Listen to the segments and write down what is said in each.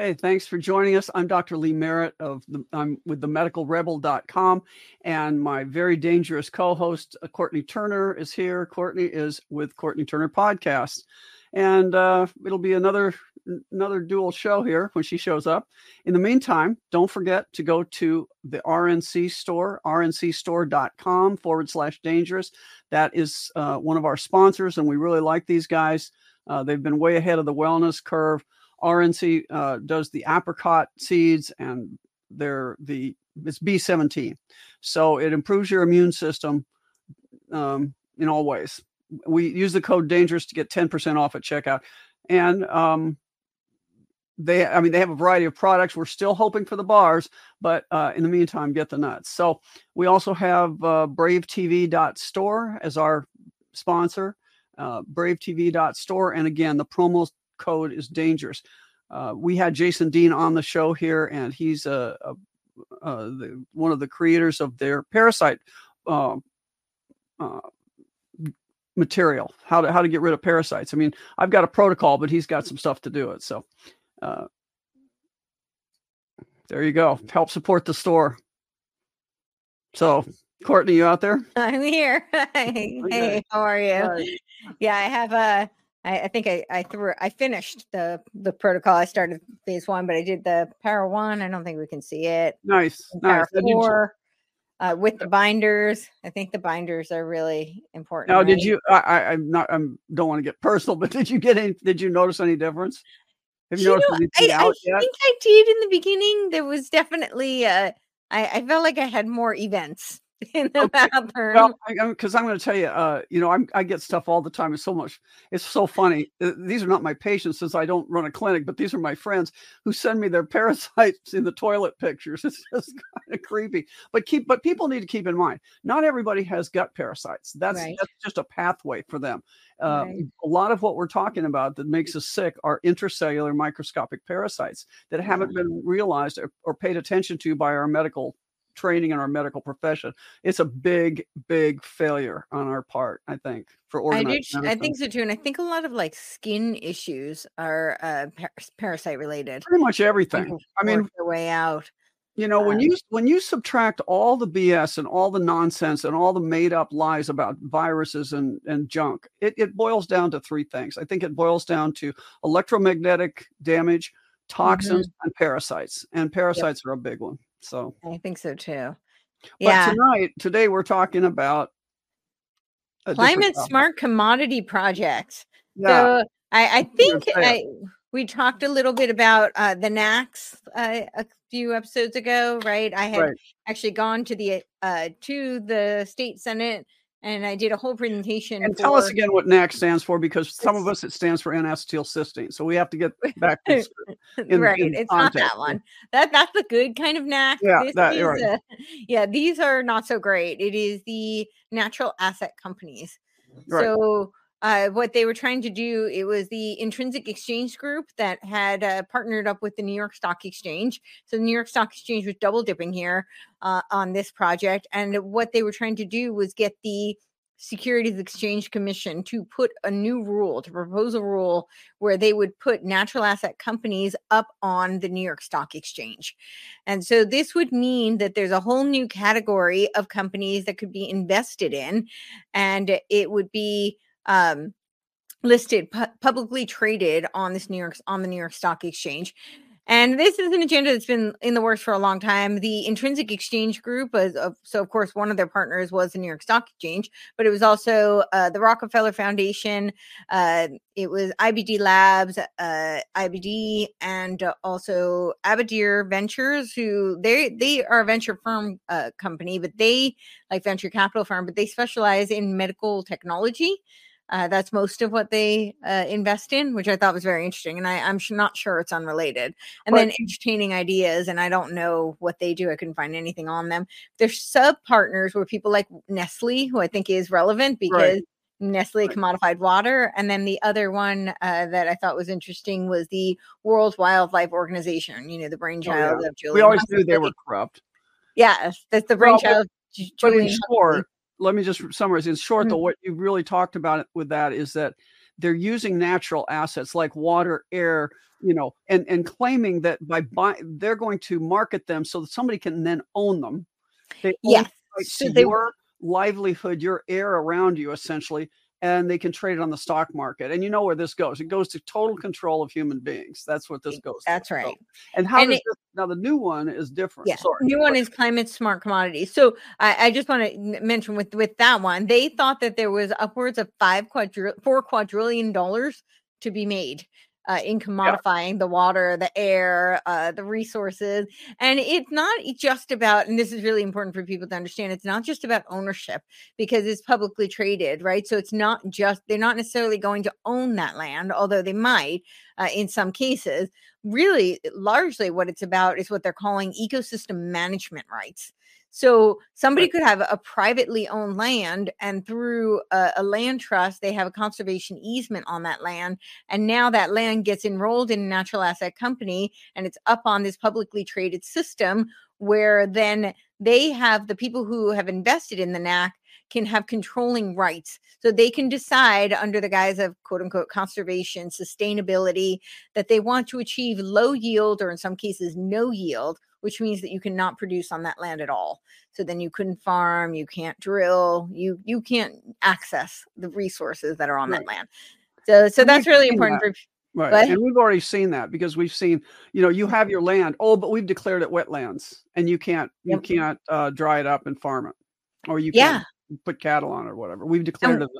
Okay, thanks for joining us. I'm Dr. Lee Merritt of the I'm with the medicalrebel.com and my very dangerous co-host uh, Courtenay Turner is here. Courtenay is with Courtenay Turner podcast. And uh, it'll be another another dual show here when she shows up. In the meantime, don't forget to go to the RNC store, rncstore.com forward slash dangerous. That is uh, one of our sponsors, and we really like these guys. Uh, they've been way ahead of the wellness curve. RNC uh, does the apricot seeds, and they're the it's B17, so it improves your immune system um, in all ways. We use the code dangerous to get 10% off at checkout, and um, they i mean they have a variety of products. We're still hoping for the bars but uh, in the meantime get the nuts. So we also have uh, bravetv.store as our sponsor uh, bravetv.store and again the promo code is dangerous uh, we had jason dean on the show here and he's a, a, a the, one of the creators of their parasite uh, uh, material how to how to get rid of parasites i mean i've got a protocol but he's got some stuff to do it so uh, there you go. Help support the store. So, Courtenay, you out there? I'm here. hey, okay. hey, how are you? Right. Yeah, I have a. I, I think I, I threw I finished the the protocol. I started phase one, but I did the para one. I don't think we can see it. Nice, nice. Four, uh, with the binders. I think the binders are really important. Now, right? did you? I, I'm not. I'm don't want to get personal, but did you get any? Did you notice any difference? Have you, you noticed know, anything I, out I yet? think I did in the beginning. There was definitely uh I, I felt like I had more events in the okay. bathroom. Well, because I'm going to tell you, uh, you know, I'm, I get stuff all the time. It's so much, it's so funny. These are not my patients since I don't run a clinic, but these are my friends who send me their parasites in the toilet pictures. It's just kind of creepy. But keep, but people need to keep in mind, not everybody has gut parasites. That's right. that's just a pathway for them. Uh, right. A lot of what we're talking about that makes us sick are intracellular microscopic parasites that haven't been realized or, or paid attention to by our medical training in our medical profession. It's a big, big failure on our part, I think, for organized I do. I think so too, and I think a lot of like skin issues are uh, par- parasite related. Pretty much everything. I mean, the way out. You know, when you when you subtract all the BS and all the nonsense and all the made up lies about viruses and and junk, it, it boils down to three things. I think it boils down to electromagnetic damage, toxins, mm-hmm. and parasites. And parasites yep. are a big one. So I think so too. Yeah. But tonight, today we're talking about climate smart commodity projects. Yeah. So I, I think I, we talked a little bit about uh, the NACS uh, a few episodes ago, right? I had right. actually gone to the uh, to the state senate and I did a whole presentation. And for, tell us again what NAC stands for, because some of us it stands for N-acetylcysteine. So we have to get back to in, right. In it's context. not that one. That that's the good kind of NAC. Yeah, that, is, right. uh, yeah, these are not so great. It is the natural asset companies. Right. So uh, what they were trying to do it was the intrinsic exchange group that had uh, partnered up with the new york stock exchange. So the new york stock exchange was double dipping here uh, on this project and what they were trying to do was get the securities exchange commission to put a new rule to propose a rule where they would put natural asset companies up on the new york stock exchange. And so this would mean that there's a whole new category of companies that could be invested in and it would be um, listed pu- publicly traded on this New York on the New York Stock Exchange. And this is an agenda that's been in the works for a long time. The Intrinsic Exchange Group, is, uh, so of course, one of their partners was the New York Stock Exchange, but it was also uh, the Rockefeller Foundation. Uh, it was IBD Labs, uh, IBD, and also Aberdare Ventures, who they they are a venture firm uh, company, but they like venture capital firm, but they specialize in medical technology. Uh, that's most of what they uh, invest in, which I thought was very interesting. And I, am not sure it's unrelated. And then entertaining ideas, and I don't know what they do. I couldn't find anything on them. There's sub partners where people like Nestle, who I think is relevant because. Right. Nestle right. commodified water. And then the other one uh, that I thought was interesting was the World Wildlife Organization, you know, the brainchild oh, yeah. of Julian. We always knew they were corrupt. Yes, that's the brainchild. Well, but, but in short, let me just summarize in short mm-hmm. though what you really talked about with that is that they're using natural assets like water, air, you know, and and claiming that by buying, they're going to market them so that somebody can then own them. They yes. So they your livelihood, your air around you, essentially, and they can trade it on the stock market. And you know where this goes. It goes to total control of human beings. That's what this goes. That's to. right. So, and how and does it, this, now the new one is different? Yeah, Sorry. new one is climate smart commodities. So I, I just want to mention with with that one, they thought that there was upwards of five quadri- four quadrillion dollars to be made uh, in commodifying yeah. the water, the air, uh, the resources. And it's not just about, and this is really important for people to understand, it's not just about ownership because it's publicly traded, right? So it's not just, they're not necessarily going to own that land, although they might uh, in some cases. Really, largely what it's about is what they're calling ecosystem management rights. So somebody could have a privately owned land, and through a, a, land trust, they have a conservation easement on that land. And now that land gets enrolled in a natural asset company, and it's up on this publicly traded system where then they have the people who have invested in the NAC can have controlling rights. So they can decide under the guise of quote unquote conservation, sustainability, that they want to achieve low yield or in some cases no yield which means that you cannot produce on that land at all. So then you couldn't farm, you can't drill, you you can't access the resources that are on right. that land. So so that's really important that. for Right. But, and we've already seen that because we've seen, you know, you have your land. Oh, but we've declared it wetlands and you can't, you yep. can't uh, dry it up and farm it or you can't put cattle on it or whatever. We've declared it.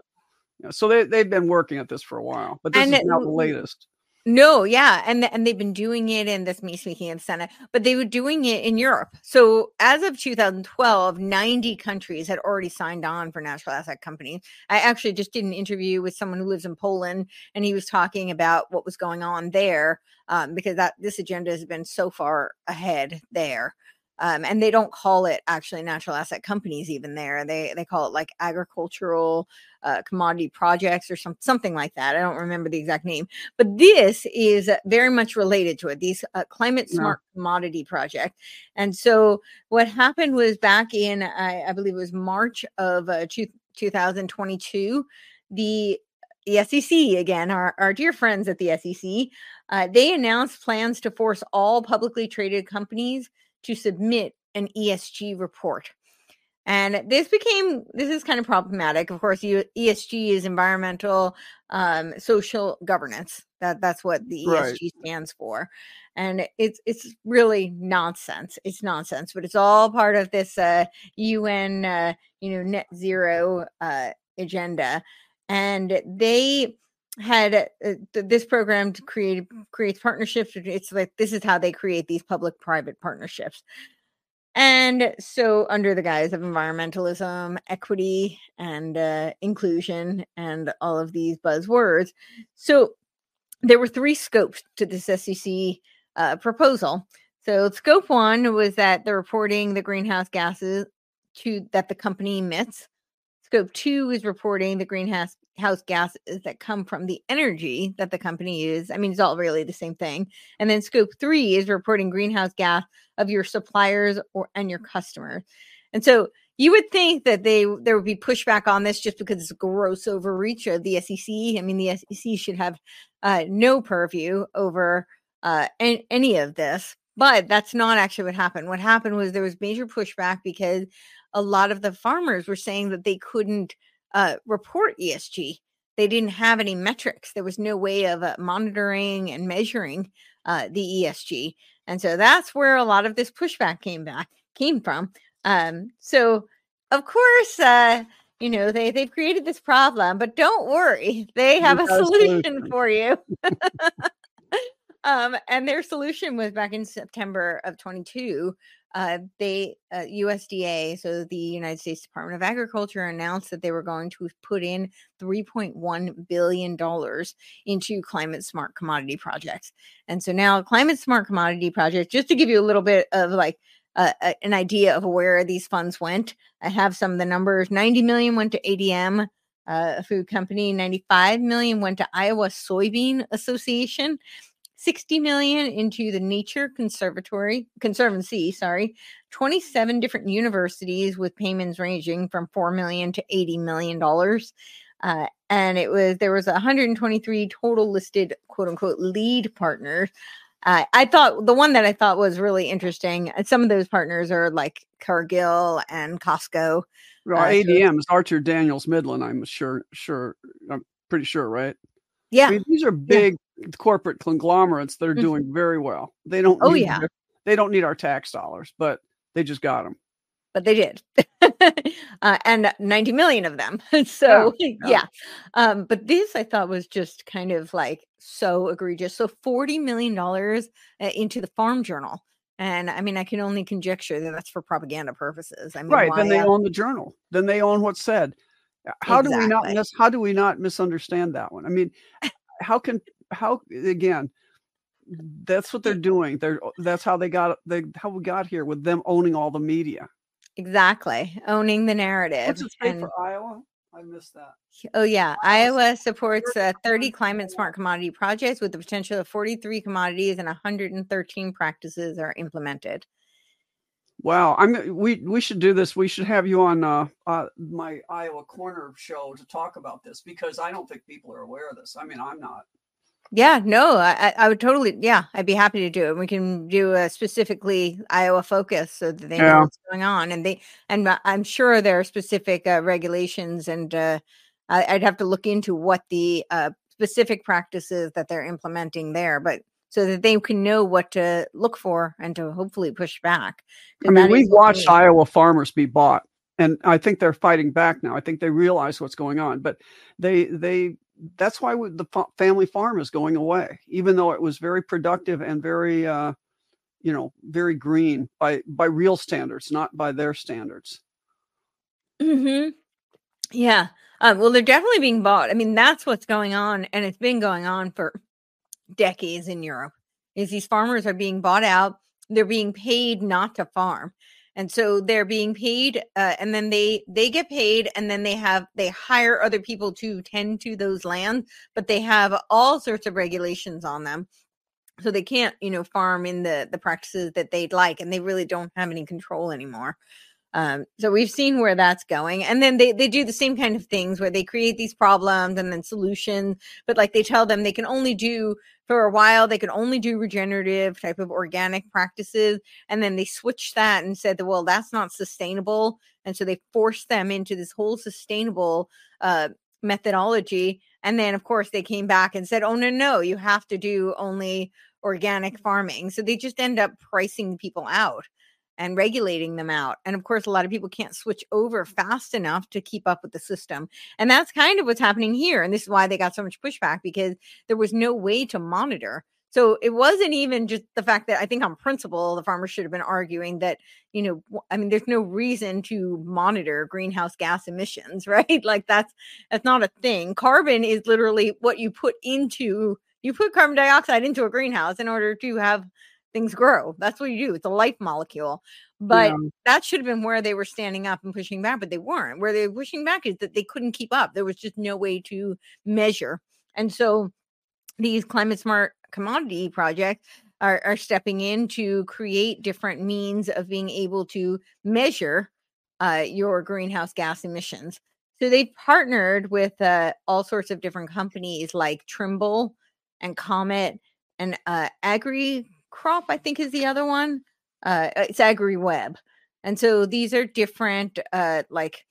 Yeah, so they, they've been working at this for a while, but this is now the latest. No, yeah, and and they've been doing it in this me speaking in the Senate, but they were doing it in Europe. So as of 2012, 90 countries had already signed on for natural asset companies. I actually just did an interview with someone who lives in Poland, and he was talking about what was going on there um, because that this agenda has been so far ahead there. Um, and they don't call it actually natural asset companies even there. They they call it like agricultural uh, commodity projects or some something like that. I don't remember the exact name, but this is very much related to it. These uh, climate smart yeah. commodity project. And so what happened was back in I, I believe it was March of uh, two, 2022, the the SEC again, our, our dear friends at the SEC, uh, they announced plans to force all publicly traded companies to submit an ESG report. And this became this is kind of problematic. Of course, ESG is environmental, um, social governance. That that's what the ESG right. stands for, and it's it's really nonsense. It's nonsense, but it's all part of this uh, UN, uh, you know, net zero uh, agenda, and they had uh, this program to create creates partnerships. It's like this is how they create these public-private partnerships. And so, under the guise of environmentalism, equity, and uh, inclusion, and all of these buzzwords, so there were three scopes to this SEC uh, proposal. So, scope one was that they're reporting the greenhouse gases to that the company emits. Scope two is reporting the greenhouse house gases that come from the energy that the company uses. I mean, it's all really the same thing. And then scope three is reporting greenhouse gas of your suppliers or and your customers. And so you would think that they there would be pushback on this just because it's a gross overreach of the SEC. I mean, the SEC should have uh, no purview over uh, any of this, but that's not actually what happened. What happened was there was major pushback because a lot of the farmers were saying that they couldn't uh, report ESG. They didn't have any metrics. There was no way of uh, monitoring and measuring uh, the ESG, and so that's where a lot of this pushback came back came from. Um, so, of course, uh, you know they they've created this problem, but don't worry, they have a solution, solution for you. um, and their solution was back in September of 22 uh, they uh, USDA, so the United States Department of Agriculture, announced that they were going to put in 3.1 billion dollars into climate smart commodity projects. And so now, climate smart commodity projects. just to give you a little bit of like uh, an idea of where these funds went, I have some of the numbers. 90 million went to ADM. Uh, a food company, 95 million went to Iowa Soybean Association, 60 million into the Nature Conservatory Conservancy, sorry, 27 different universities with payments ranging from 4 million to 80 million dollars. Uh, and it was there was 123 total listed quote unquote lead partners. Uh, I thought the one that I thought was really interesting. And some of those partners are like Cargill and Costco. Well, uh, ADM is Archer Daniels Midland. I'm sure, sure, I'm pretty sure, right? Yeah, I mean, these are big yeah. Corporate conglomerates that are mm-hmm. doing very well. They don't. Oh yeah. they don't need our tax dollars, but they just got them but they did uh, and 90 million of them so yeah, yeah. yeah. Um, but this i thought was just kind of like so egregious so 40 million dollars uh, into the farm journal and i mean i can only conjecture that that's for propaganda purposes i mean right then they uh, own the journal then they own what's said how exactly. do we not how do we not misunderstand that one i mean how can how again that's what they're doing they're that's how they got they how we got here with them owning all the media Exactly. Owning the narrative. What's it and, for Iowa? I missed that. Oh yeah, Iowa supports uh, 30 climate smart commodity projects with the potential of 43 commodities and 113 practices are implemented. Wow, I'm we we should do this. We should have you on uh, uh, my Iowa Corner show to talk about this because I don't think people are aware of this. I mean, I'm not. Yeah, no, I, I would totally. Yeah, I'd be happy to do it. We can do a specifically Iowa focus so that they yeah. know what's going on, and they and I'm sure there are specific uh, regulations, and uh, I, would have to look into what the uh, specific practices that they're implementing there, but so that they can know what to look for and to hopefully push back. I mean, we've watched Iowa farmers be bought, and I think they're fighting back now. I think they realize what's going on, but they they that's why the family farm is going away, even though it was very productive and very, uh, you know, very green by by real standards, not by their standards. Hmm. Yeah. Um, well, they're definitely being bought. I mean, that's what's going on, and it's been going on for decades in Europe. Is these farmers are being bought out? They're being paid not to farm and so they're being paid uh, and then they they get paid and then they have they hire other people to tend to those lands but they have all sorts of regulations on them. So they can't you know farm in the the practices that they'd like and they really don't have any control anymore um, so we've seen where that's going. And then they, they do the same kind of things where they create these problems and then solutions, but like they tell them they can only do for a while, they can only do regenerative type of organic practices. And then they switched that and said that, well, that's not sustainable. And so they forced them into this whole sustainable uh, methodology. And then, of course, they came back and said, oh, no, no, you have to do only organic farming. So they just end up pricing people out and regulating them out. And of course, a lot of people can't switch over fast enough to keep up with the system. And that's kind of what's happening here. And this is why they got so much pushback because there was no way to monitor. So it wasn't even just the fact that I think on principle, the farmers should have been arguing that, you know, I mean, there's no reason to monitor greenhouse gas emissions, right? Like that's that's not a thing. Carbon is literally what you put into you put carbon dioxide into a greenhouse in order to have things grow. That's what you do. It's a life molecule. But yeah. that should have been where they were standing up and pushing back, but they weren't. Where they were pushing back is that they couldn't keep up. There was just no way to measure. And so these climate smart commodity projects are, are stepping in to create different means of being able to measure uh, your greenhouse gas emissions. So they've partnered with uh, all sorts of different companies like Trimble and Comet and uh, Agri crop i think is the other one uh it's AgriWebb and so these are different uh like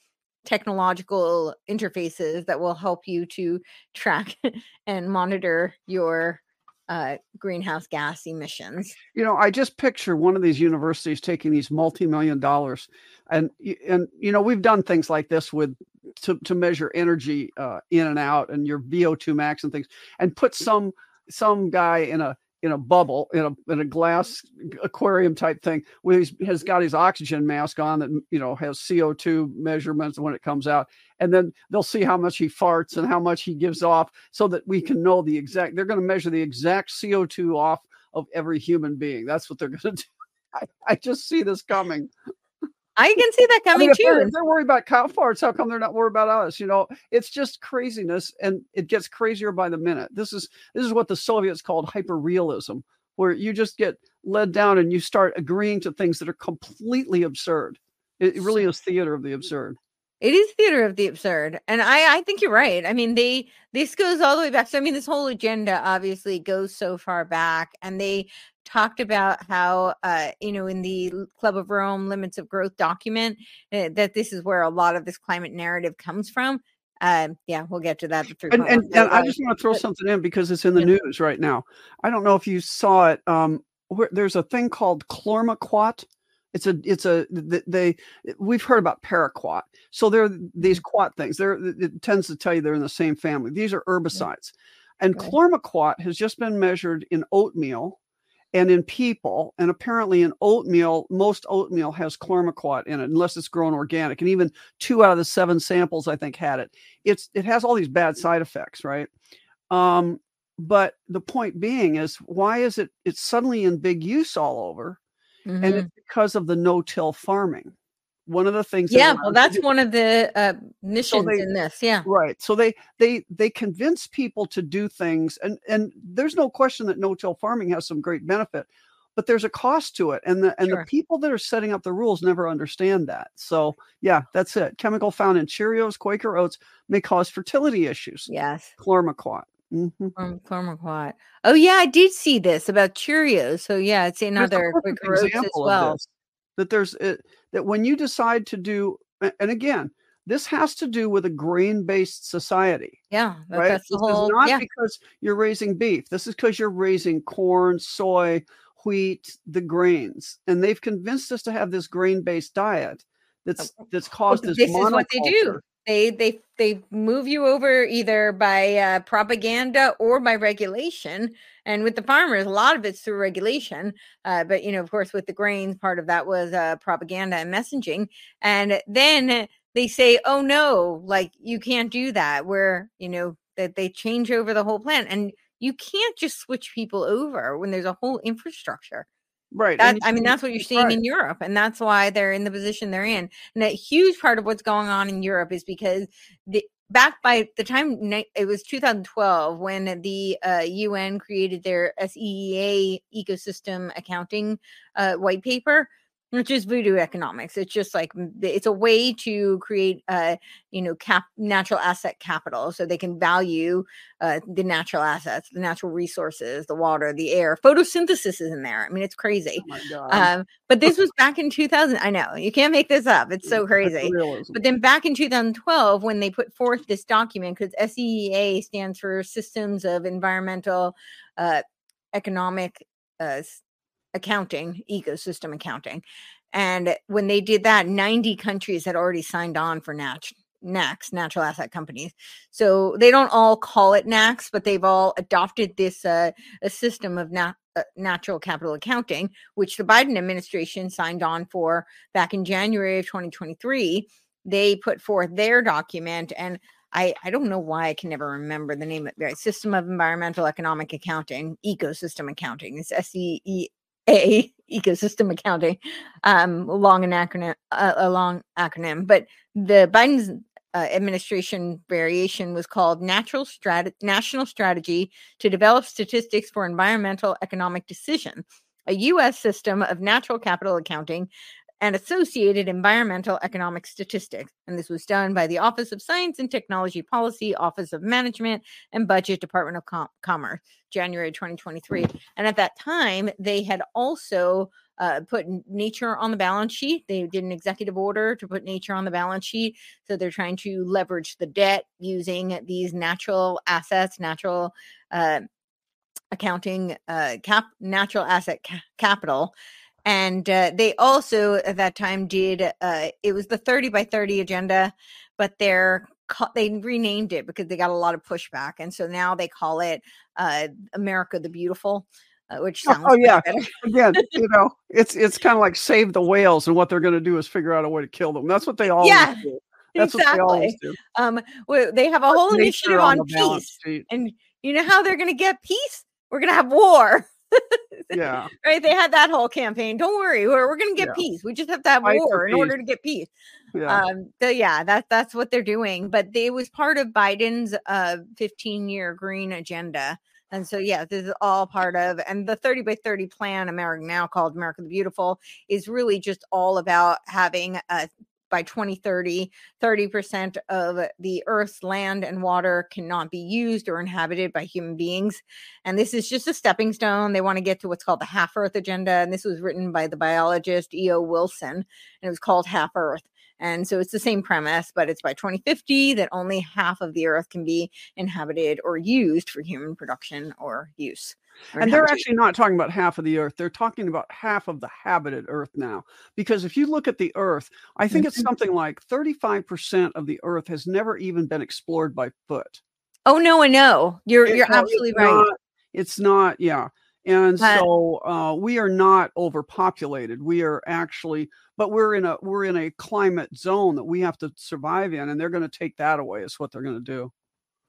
technological interfaces that will help you to track and monitor your uh, greenhouse gas emissions. You know, I just picture one of these universities taking these multi-million dollars, and and you know we've done things like this with to to measure energy uh, in and out and your VO2 max and things, and put some some guy in a in a bubble in a in a glass aquarium type thing where he has got his oxygen mask on that you know has CO2 measurements when it comes out. And then they'll see how much he farts and how much he gives off so that we can know the exact they're going to measure the exact CO2 off of every human being. That's what they're going to do. I, I just see this coming I can see that coming I mean, too. They're, they're, worried about cow farts. How come they're not worried about us? You know, it's just craziness, and it gets crazier by the minute. This is this is what the Soviets called hyperrealism, where you just get led down and you start agreeing to things that are completely absurd. It, it really is theater of the absurd. It is theater of the absurd. And I, I think you're right. I mean, they this goes all the way back. So I mean, this whole agenda obviously goes so far back. And they talked about how uh, you know, in the Club of Rome limits of growth document, uh, that this is where a lot of this climate narrative comes from. Um, yeah, we'll get to that. And, and, and I just want to throw something in because it's in the yeah. news right now. I don't know if you saw it. Um, where, there's a thing called chlormequat it's a it's a they we've heard about paraquat. So they're these mm-hmm. quat things. They're it tends to tell you they're in the same family. These are herbicides. And okay. chlormequat has just been measured in oatmeal and in people. And apparently in oatmeal, most oatmeal has chlormequat in it, unless it's grown organic. And even two out of the seven samples, I think, had it. It's it has all these bad side effects, right? Um, but the point being is why is it it's suddenly in big use all over? Mm-hmm. And it's because of the no-till farming. One of the things. Yeah, well, that's one of the uh, missions so they, in this. Yeah, right. So they they they convince people to do things, and and there's no question that no-till farming has some great benefit, but there's a cost to it, and the and sure. the people that are setting up the rules never understand that. So yeah, that's it. Chemical found in Cheerios, Quaker oats may cause fertility issues. Yes, chlormequat. Mm-hmm. Chlormequat. Oh yeah, I did see this about Cheerios. So yeah, it's another quick example as well. This, that there's it, that when you decide to do, and again, this has to do with a grain-based society. Yeah, that, right. That's this whole, is not yeah. because you're raising beef. This is because you're raising corn, soy, wheat, the grains, and they've convinced us to have this grain-based diet that's oh, that's caused this. This is what they do. They they they move you over either by uh, propaganda or by regulation. And with the farmers, a lot of it's through regulation. Uh, but you know, of course, with the grains, part of that was uh, propaganda and messaging. And then they say, "Oh no, like you can't do that." Where you know that they change over the whole plan, and you can't just switch people over when there's a whole infrastructure. Right. That, I mean, that's what you're seeing right. in Europe, and that's why they're in the position they're in. And a huge part of what's going on in Europe is because the back by the time it was 2012 when the uh, UN created their SEA ecosystem accounting uh, white paper which is voodoo economics it's just like it's a way to create uh you know cap natural asset capital so they can value uh the natural assets the natural resources the water the air. Photosynthesis is in there i mean it's crazy. oh um but this was back in 2000 i know you can't make this up it's so crazy. but then back in 2012 when they put forth this document because seea stands for systems of environmental uh economic uh, accounting, ecosystem accounting. And when they did that, 90 countries had already signed on for NACH, NACS, natural asset companies. So they don't all call it NACS, but they've all adopted this uh, a system of uh, natural capital accounting, which the Biden administration signed on for back in January of 2023. They put forth their document and I, I don't know why I can never remember the name of it. System of Environmental Economic Accounting, Ecosystem Accounting. It's S E E a ecosystem accounting, um, long an acronym, uh, a long acronym. But the Biden's uh, administration variation was called Natural Strat- National Strategy to Develop Statistics for Environmental Economic Decision, a U.S. system of natural capital accounting and associated environmental economic statistics. And this was done by the Office of Science and Technology Policy, Office of Management and Budget, Department of Com- Commerce, January 2023. And at that time, they had also uh, put nature on the balance sheet. They did an executive order to put nature on the balance sheet. So they're trying to leverage the debt using these natural assets, natural uh, accounting, uh, cap, natural asset ca- capital and uh, they also at that time did uh, it was the 30 by 30 agenda but they're they renamed it because they got a lot of pushback. And so now they call it uh, america the beautiful uh, which oh, sounds oh, yeah. again you know it's it's kind of like save the whales and what they're going to do is figure out a way to kill them. That's what they all yeah. do. That's exactly. what they always do. Um well, they have a whole initiative on, on peace. and you know how they're going to get peace? We're going to have war yeah. right. They had that whole campaign. Don't worry, we're, we're going to get yeah. peace. We just have to have Fight war in order to get peace. Yeah. Um, so yeah, that's that's what they're doing. But it was part of Biden's uh 15 year green agenda. And so, yeah, this is all part of, and the 30 by 30 plan, America now called America the Beautiful, is really just all about having a by 2030, 30% of the Earth's land and water cannot be used or inhabited by human beings. And this is just a stepping stone. They want to get to what's called the Half Earth Agenda. And this was written by the biologist E.O. Wilson, and it was called Half Earth. And so it's the same premise, but it's by 2050 that only half of the earth can be inhabited or used for human production or use. Or and they're actually not talking about half of the earth. They're talking about half of the habited earth now. Because if you look at the earth, I think it's Mhm. something like 35% of the earth has never even been explored by foot. Oh no, I know. You're you're no, it's absolutely right. not- it's not, yeah. And But- so uh, we are not overpopulated. We are actually, but we're in a we're in a climate zone that we have to survive in, and they're going to take that away. Is what they're going to do.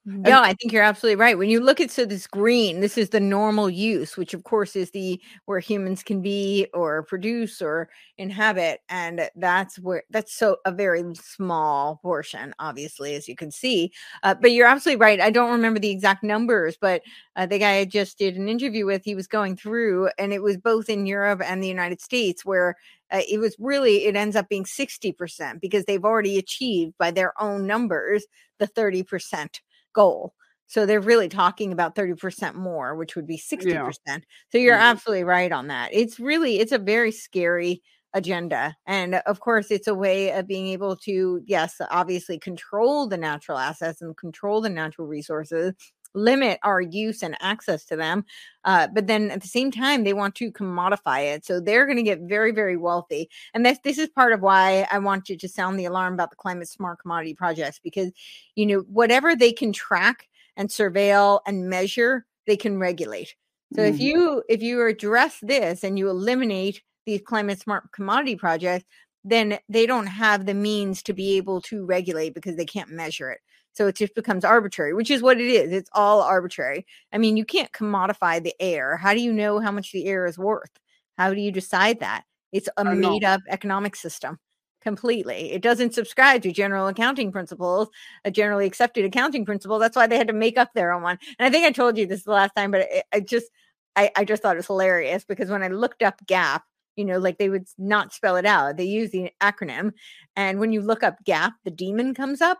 Yeah, I think you're absolutely right. When you look at so this green, this is the normal use, which of course is the where humans can be or produce or inhabit, and that's where that's so a very small portion, obviously, as you can see. Uh, but you're absolutely right. I don't remember the exact numbers, but uh, the guy I just did an interview with, he was going through, and it was both in Europe and the United States where uh, it was really it ends up being 60% because they've already achieved by their own numbers the 30% goal. So they're really talking about 30% more, which would be 60%. So you're Mhm. absolutely right on that. It's really it's a very scary agenda. And of course, it's a way of being able to yes, obviously control the natural assets and control the natural resources, limit our use and access to them. Uh, but then at the same time, they want to commodify it. So they're going to get very, very wealthy. And this this is part of why I want you to sound the alarm about the climate smart commodity projects because you know whatever they can track and surveil and measure, they can regulate. So if Mhm. you if you address this and you eliminate these climate smart commodity projects, then they don't have the means to be able to regulate because they can't measure it. So it just becomes arbitrary, which is what it is. It's all arbitrary. I mean, you can't commodify the air. How do you know how much the air is worth? How do you decide that? It's a made up economic system completely. It doesn't subscribe to general accounting principles, a generally accepted accounting principle. That's why they had to make up their own one. And I think I told you this the last time, but I, I just I, I just thought it was hilarious because when I looked up GAP, you know, like they would not spell it out. They use the acronym. And when you look up GAP, the demon comes up.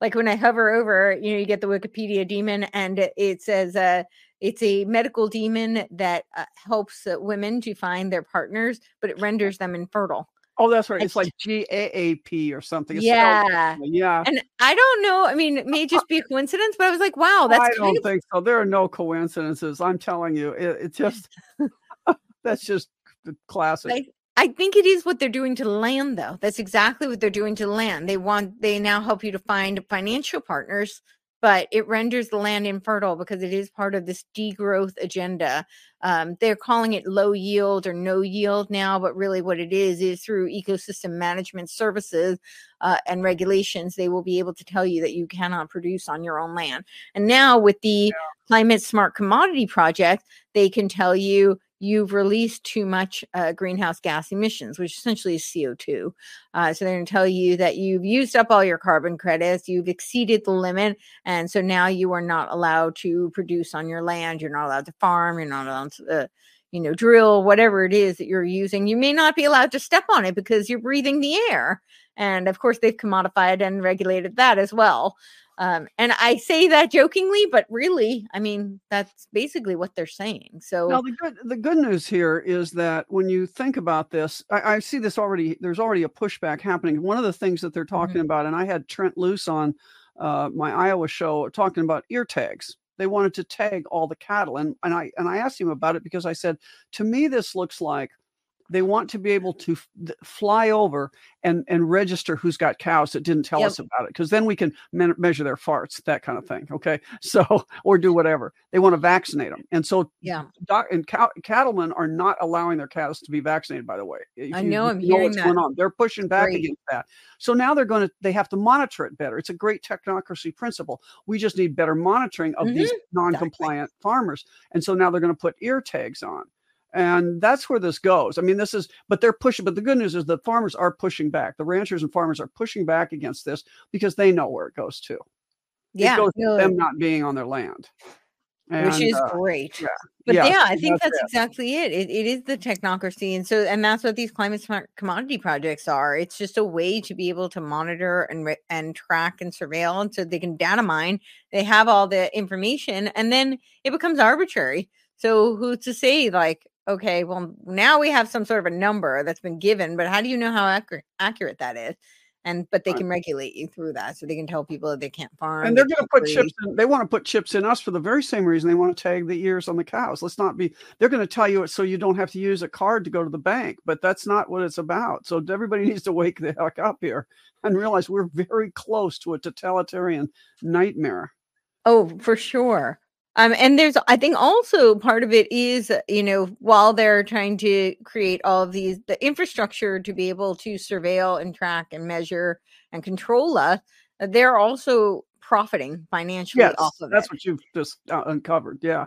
Like when I hover over, you know, you get the Wikipedia demon and it- says uh it's a medical demon that uh, helps uh, women to find their partners, but it renders them infertile. Oh, that's right. It's like G A A P or something. It's Yeah. differently. yeah. And I don't know. I mean, it may just be a coincidence, but I was like, wow, that's I don't of think so. There are no coincidences. I'm telling you, it, it just that's just the classic. I, I think it is what they're doing to land, though. That's exactly what they're doing to land. They want they now help you to find financial partners, but it renders the land infertile because it is part of this degrowth agenda. Um, they're calling it low yield or no yield now, but really what it is is through ecosystem management services uh, and regulations, they will be able to tell you that you cannot produce on your own land. And now with the climate smart commodity project, they can tell you you've released too much uh, greenhouse gas emissions, which essentially is CO2. Uh, so they're going to tell you that you've used up all your carbon credits, you've exceeded the limit, and so now you are not allowed to produce on your land. You're not allowed to farm. You're not allowed to. Uh, you know, drill whatever it is that you're using. You may not be allowed to step on it because you're breathing the air. And of course, they've commodified and regulated that as well. Um, and I say that jokingly, but really, I mean, that's basically what they're saying. So, Now the good the good news here is that when you think about this, I, I see this already. There's already a pushback happening. One of the things that they're talking about, and I had Trent Loos on uh, my Iowa show talking about ear tags. They wanted to tag all the cattle, and and I and I asked him about it because I said to me this looks like they want to be able to f- fly over and and register who's got cows that didn't tell Yep. us about it because then we can me- measure their farts that kind of thing okay? So or do whatever. They want to vaccinate them and so yeah, doc- and cow- cattlemen are not allowing their cows to be vaccinated by the way. If I know, I'm know hearing what's that. going on. They're pushing back Great. against that. So now they're going to they have to monitor it better. It's a great technocracy principle. We just need better monitoring of these Mm-hmm. non-compliant farmers. And so now they're going to put ear tags on and that's where this goes i mean this is but they're pushing but the good news is the farmers are pushing back the ranchers and farmers are pushing back against this because they know where it goes to yeah. it goes no, to them not being on their land And, which is uh, great. yeah. But Yes, yeah, I think that's that's exactly it. it. It is the technocracy, and so and that's what these climate smart commodity projects are. It's just a way to be able to monitor and re- and track and surveil, and so they can data mine. They have all the information, and then it becomes arbitrary. So who's to say, like, okay, well now we have some sort of a number that's been given, but how do you know how accurate accurate that is? And but they can regulate you through that, so they can tell people that they can't farm. and they they're going to put breed. chips in they want to put chips in us for the very same reason they want to tag the ears on the cows let's not be they're going to tell you it so you don't have to use a card to go to the bank but that's not what it's about so everybody needs to wake the heck up here and realize we're very close to a totalitarian nightmare Oh, for sure. Um, and there's, I think also part of it is, you know, while they're trying to create all of these, the infrastructure to be able to surveil and track and measure and control us, uh, they're also profiting financially yes off of that's it. what you've just uh, uncovered yeah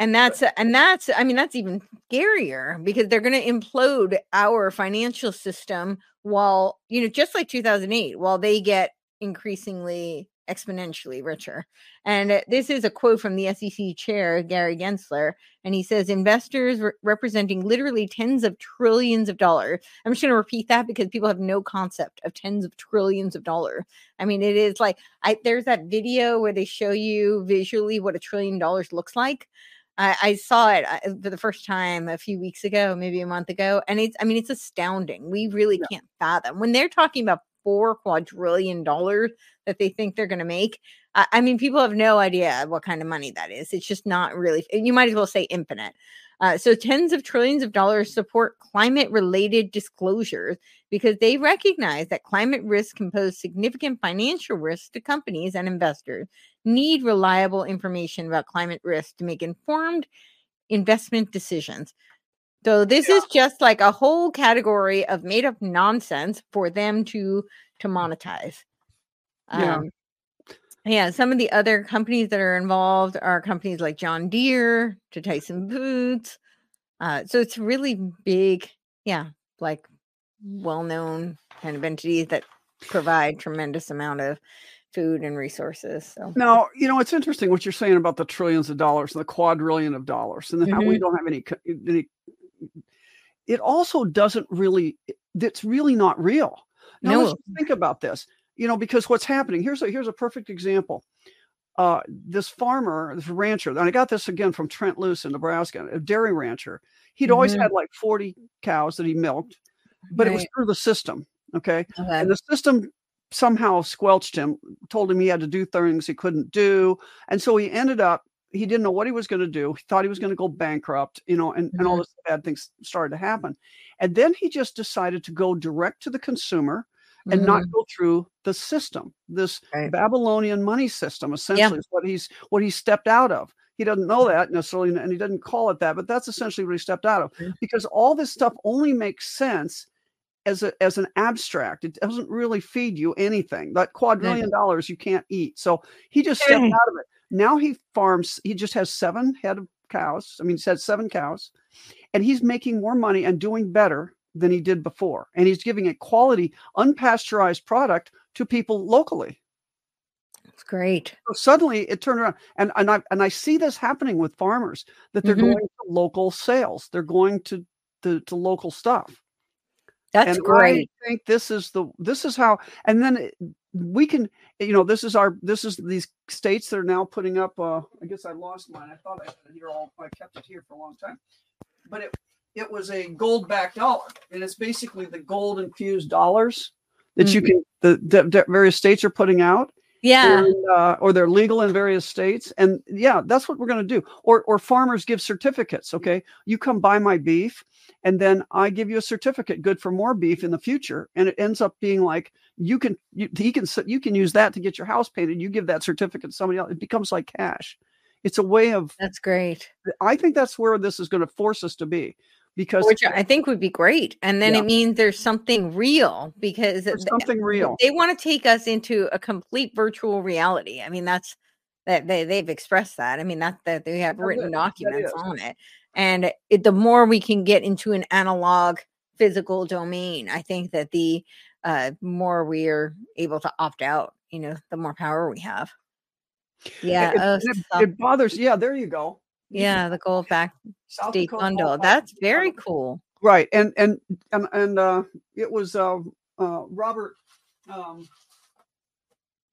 And that's, and that's, I mean, that's even scarier because they're going to implode our financial system while, you know, just like 2008, while they get increasingly exponentially richer. And uh, this is a quote from the SEC chair, Gary Gensler. And he says, investors re- representing literally tens of trillions of dollars. I'm just going to repeat that because people have no concept of tens of trillions of dollars. I mean, it is like, I, there's that video where they show you visually what a trillion dollars looks like. I, I saw it uh, for the first time a few weeks ago, maybe a month ago, and it's I mean it's astounding. We really Yeah. can't fathom when they're talking about four quadrillion dollars that they think they're going to make. I, mean, people have no idea what kind of money that is. It's just not really. You might as well say infinite. Uh, so tens of trillions of dollars support climate related disclosures because they recognize that climate risk can pose significant financial risks to companies and investors need reliable information about climate risk to make informed investment decisions. So this is just like a whole category of made up nonsense for them to to monetize. Yeah. Um, yeah, some of the other companies that are involved are companies like John Deere to Tyson Foods. Uh, so it's really big, yeah, like well-known kind of entities that provide tremendous amount of food and resources. So Now, you know, it's interesting what you're saying about the trillions of dollars and the quadrillion of dollars and then how we Mhm. don't have any, any. It also doesn't really, it's really not real. Now, let's No. think about this, you know, because what's happening here's a, here's a perfect example. Uh, this farmer, this rancher, and I got this again from Trent Loos in Nebraska, a dairy rancher. He'd always Mhm. had like 40 cows that he milked, but it was through the system. Okay. Okay. And the system somehow squelched him, told him he had to do things he couldn't do. And so he ended up, he didn't know what he was going to do. He thought he was going to go bankrupt, you know, and, and all Mhm. this bad things started to happen. And then he just decided to go direct to the consumer and not Mhm. go through the system, this Right. Babylonian money system, essentially is what he's what he stepped out of. He doesn't know that necessarily, and he doesn't call it that, but that's essentially what he stepped out of. Mhm. Because all this stuff only makes sense as a as an abstract. It doesn't really feed you anything. That quadrillion dollars you can't eat. So he just stepped out of it. Now he farms. He just has seven head of cows. I mean, he's had seven cows, and he's making more money and doing better than he did before. And he's giving a quality, unpasteurized product to people locally. It's great. So suddenly it turned around, and and I and I see this happening with farmers that they're Mhm. going to local sales. They're going to to, to local stuff. That's and great. I think this is the this is how, and then we can, you know, this is our this is these states that are now putting up. uh I guess I lost mine. I thought I had it here all. I kept it here for a long time, but it it was a gold backed dollar, and it's basically the gold infused dollars that you can the, the, the various states are putting out Yeah. and, uh, or they're legal in various states. And yeah, that's what we're going to do. Or or farmers give certificates. Okay, you come buy my beef, and then I give you a certificate good for more beef in the future. And it ends up being like you can you, he can you can use that to get your house painted. You give that certificate to somebody else. It becomes like cash. It's a way of. That's great. I think that's where this is going to force us to be, because Which I think would be great. And then Yeah. it means there's something real because there's th- something real. they want to take us into a complete virtual reality. I mean, that's that they, they've expressed that. I mean, that that they have written. Documents on it. And it, the more we can get into an analog physical domain, I think that the uh, more we are able to opt out, you know, the more power we have. Yeah. It, oh, it, South- it bothers. Yeah, there you go. yeah, the gold back South state Dakota bundle. That's very cool. right. And and and and uh, it was uh, uh, Robert. Um,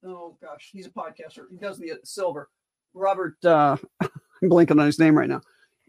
oh gosh, he's a podcaster. He does the silver. Robert. Uh, I'm blanking on his name right now.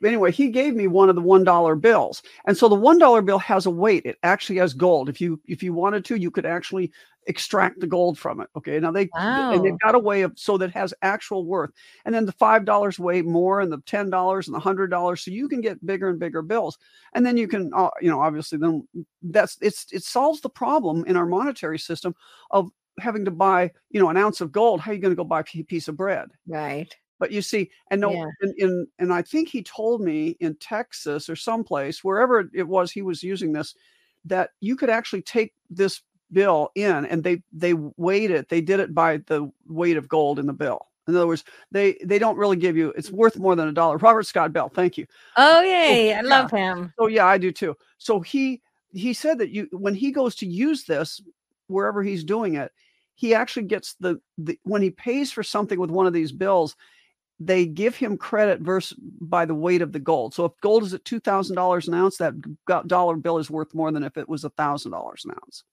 Anyway, he gave me one of the one dollar bills, and so the one dollar bill has a weight. It actually has gold. If you if you wanted to, you could actually extract the gold from it. Okay, now they and they've got a way of so that it has actual worth. And then the five dollars weigh more, and the ten dollars and the hundred dollars, so you can get bigger and bigger bills. And then you can, uh, you know, obviously, then that's it's it solves the problem in our monetary system of having to buy, you know, an ounce of gold. How are you going to go buy a piece of bread? Right. But you see, and no, Yeah. in, in and I think he told me in Texas or someplace, wherever it was he was using this, that you could actually take this bill in and they they weighed it. They did it by the weight of gold in the bill. In other words, they they don't really give you it's worth more than a dollar. Robert Scott Bell, thank you. Oh yay! I yeah. love him. Oh yeah, I do too. So he he said that you when he goes to use this wherever he's doing it, he actually gets the, the when he pays for something with one of these bills, they give him credit versus by the weight of the gold. So if gold is at two thousand dollars an ounce, that dollar bill is worth more than if it was a thousand dollars an ounce.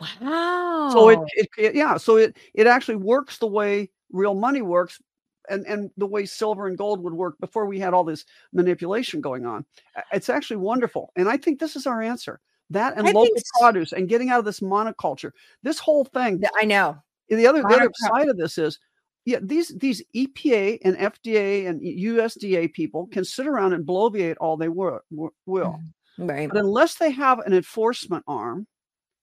Wow. So it, it, it yeah, so it it actually works the way real money works. And, and the way silver and gold would work before we had all this manipulation going on. It's actually wonderful. And I think this is our answer. That and I local think s- produce and getting out of this monoculture. This whole thing, Th- I know. the other the other side of this is yeah, these these EPA and FDA and USDA people can sit around and bloviate all they were, will. Right. But unless they have an enforcement arm,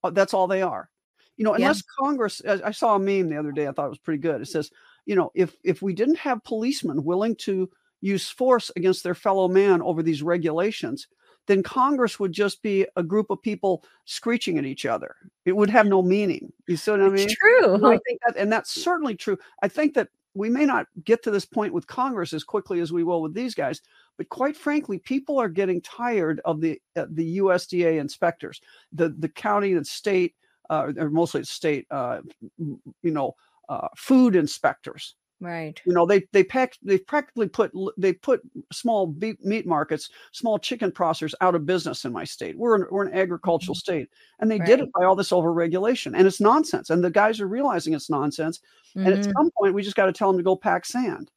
uh, that's all they are. You know, Yeah. unless Congress. I I saw a meme the other day. I thought it was pretty good. It says, you know, if if we didn't have policemen willing to use force against their fellow man over these regulations, then Congress would just be a group of people screeching at each other. It would have no meaning. You see what I mean? It's true. And I think that, and that's certainly true. I think that we may not get to this point with Congress as quickly as we will with these guys, but quite frankly, people are getting tired of the uh, the USDA inspectors, the the county and state, uh, or mostly state, uh, you know, uh, food inspectors. Right. You know, they they pack they've practically put they put small beef, meat markets, small chicken processors out of business in my state. We're an, we're an agricultural state, and they did it by all this overregulation, and it's nonsense. And the guys are realizing it's nonsense. And at Mhm. some point, we just got to tell them to go pack sand.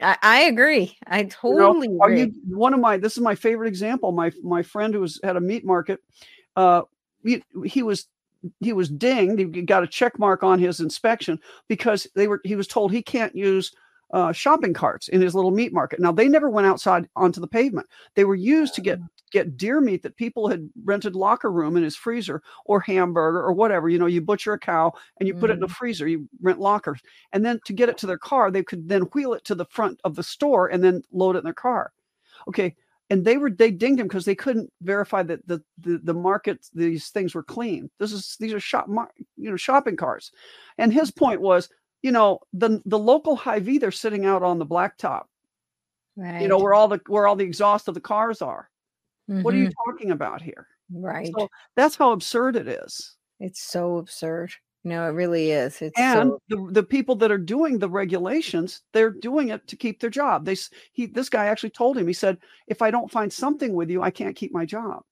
I, I agree. I You know, totally agree. you one of my? This is my favorite example. My my friend who was at a meat market, uh, he, he was he was dinged. He got a check mark on his inspection because they were. He was told he can't use uh, shopping carts in his little meat market. Now they never went outside onto the pavement. They were used to get get deer meat that people had rented locker room in his freezer or hamburger or whatever. You know, you butcher a cow and you put it in a freezer. You rent lockers, and then to get it to their car, they could then wheel it to the front of the store and then load it in their car. Okay. And they were they dinged him because they couldn't verify that the, the the market these things were clean. This is these are shop you know shopping carts, and his point was you know the the local Hy-Vee they're sitting out on the blacktop. right. You know where all the where all the exhaust of the cars are. What are you Mhm. talking about here? Right. So that's how absurd it is. it's so absurd. No, it really is. It's and so the, the people that are doing the regulations they're doing it to keep their job they he this guy actually told him he said if i don't find something with you i can't keep my job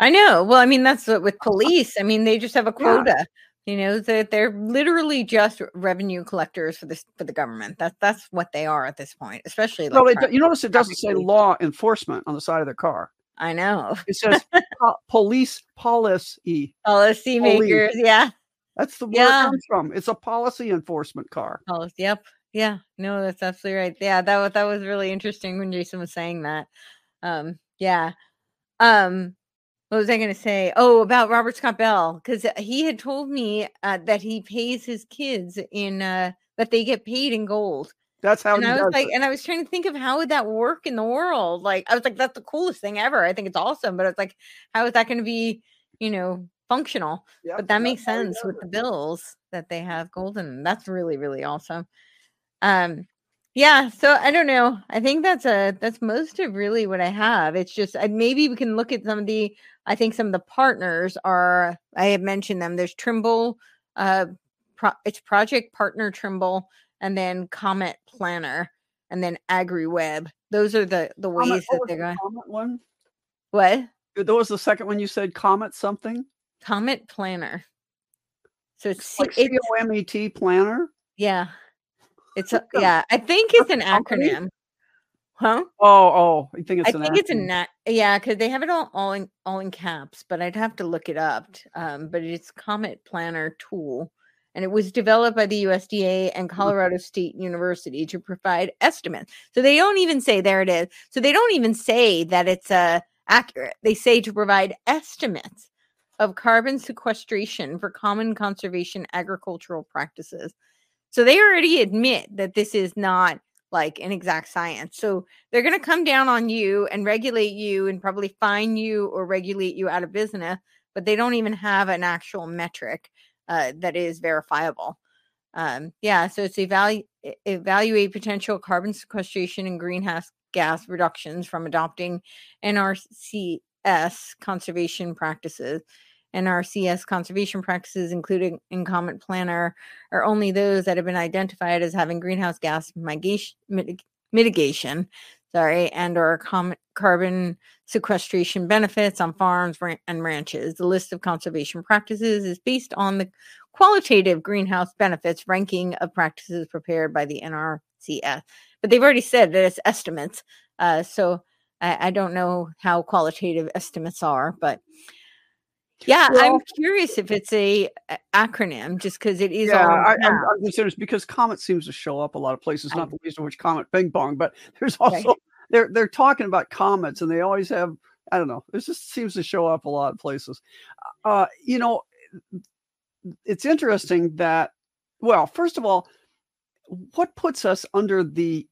I know. Well, I mean, that's what with police. I mean, they just have a Yeah. quota. You know that they're literally just revenue collectors for this for the government. That's that's what they are at this point, especially. Like you notice it doesn't say law enforcement on the side of their car I know. it says po- police policy Policy Police. makers. Yeah. That's the where Yeah. it comes from it's a policy enforcement car Oh, Yep. Yeah. No, that's absolutely right. Yeah. That was that was really interesting when Jason was saying that. Um. Yeah. Um. What was I going to say? Oh, about Robert Scott Bell, because he had told me uh, that he pays his kids in uh, that they get paid in gold. that's how and he I was does like, it. and I was trying to think of how would that work in the world? Like, I was like, that's the coolest thing ever. I think it's awesome, but it's like, how is that going to be, you know, functional? Yep, but that makes sense with the bills that they have golden. That's really, really awesome. Um, yeah. So I don't know. I think that's a that's most of really what I have. It's just I, maybe we can look at some of the. I think some of the partners are. I have mentioned them. There's Trimble. Uh, pro, it's Project Partner Trimble. and then Comet Planner, and then AgriWebb. Those are the the ways Comet, that they're the going. One? What? That was the second one you said. Comet something Comet Planner. So it's C- like C O M E T planner. yeah. It's a, yeah. I think it's an acronym. Huh? Oh, oh, I think it's I think it's a acronym. nat yeah, because they have it all, all in all in caps, but I'd have to look it up. Um, but it's Comet Planner tool, and it was developed by the USDA and Mm-hmm. Colorado State University to provide estimates. So they don't even say there it is. So they don't even say that it's uh, accurate. They say to provide estimates of carbon sequestration for common conservation agricultural practices. So they already admit that this is not like an exact science. So they're going to come down on you and regulate you and probably fine you or regulate you out of business, but they don't even have an actual metric uh, that is verifiable. Um, yeah, so it's evalu- evaluate potential carbon sequestration and greenhouse gas reductions from adopting NRCS conservation practices. NRCS conservation practices, including in Comet Planner, are only those that have been identified as having greenhouse gas mitigation, sorry, and or carbon sequestration benefits on farms and ranches. The list of conservation practices is based on the qualitative greenhouse benefits ranking of practices prepared by the NRCS. But they've already said that it's estimates, uh, so I, I don't know how qualitative estimates are, but yeah, I'm curious if it's a, acronym, just because it is Yeah, all. I, I'm, caps. I'm considering because Comet seems to show up a lot of places, not the least of which Comet Ping Pong. But there's also they're they're talking about comets, and they always have I don't know. It just seems to show up a lot of places. Uh, you know, it's interesting that well, first of all, what puts us under the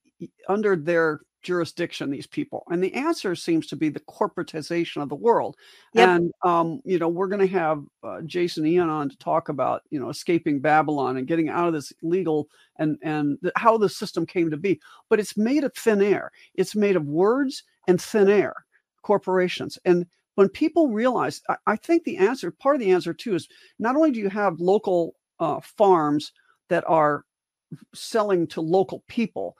under their jurisdiction these people and the answer seems to be the corporatization of the world Yep. and um you know we're going to have uh, jason ian on to talk about you know escaping babylon and getting out of this legal and and the, how the system came to be but it's made of thin air it's made of words and thin air corporations and when people realize i, I think the answer part of the answer too is not only do you have local uh, farms that are selling to local people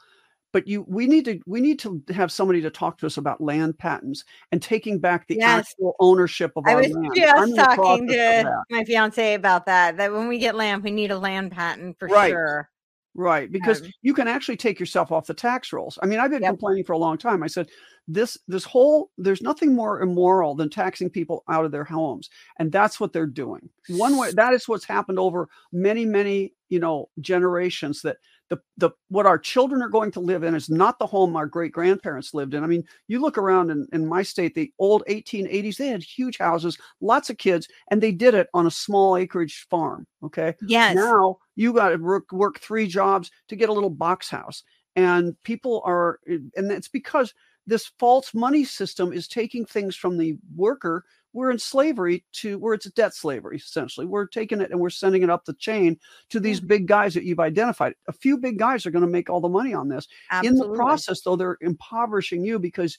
but you we need to we need to have somebody to talk to us about land patents and taking back the Yes. actual ownership of I our was land. I'm just talking to my fiance about that. That when we get land, we need a land patent for Right. sure. Right, because Um, you can actually take yourself off the tax rolls. I mean, I've been Yep. complaining for a long time. I said this this whole there's nothing more immoral than taxing people out of their homes, and that's what they're doing. One way that is what's happened over many many you know generations. That the the what our children are going to live in is not the home our great grandparents lived in. I mean, you look around in, in my state, the old 1880s, they had huge houses, lots of kids, and they did it on a small acreage farm. Okay, Yes. now you got to work, work three jobs to get a little box house and people are eh, and it's because this false money system is taking things from the worker we're in slavery to where it's debt slavery essentially. We're taking it and we're sending it up the chain to these big guys that you've identified. A few big guys are going to make all the money on this. In the process though they're impoverishing you because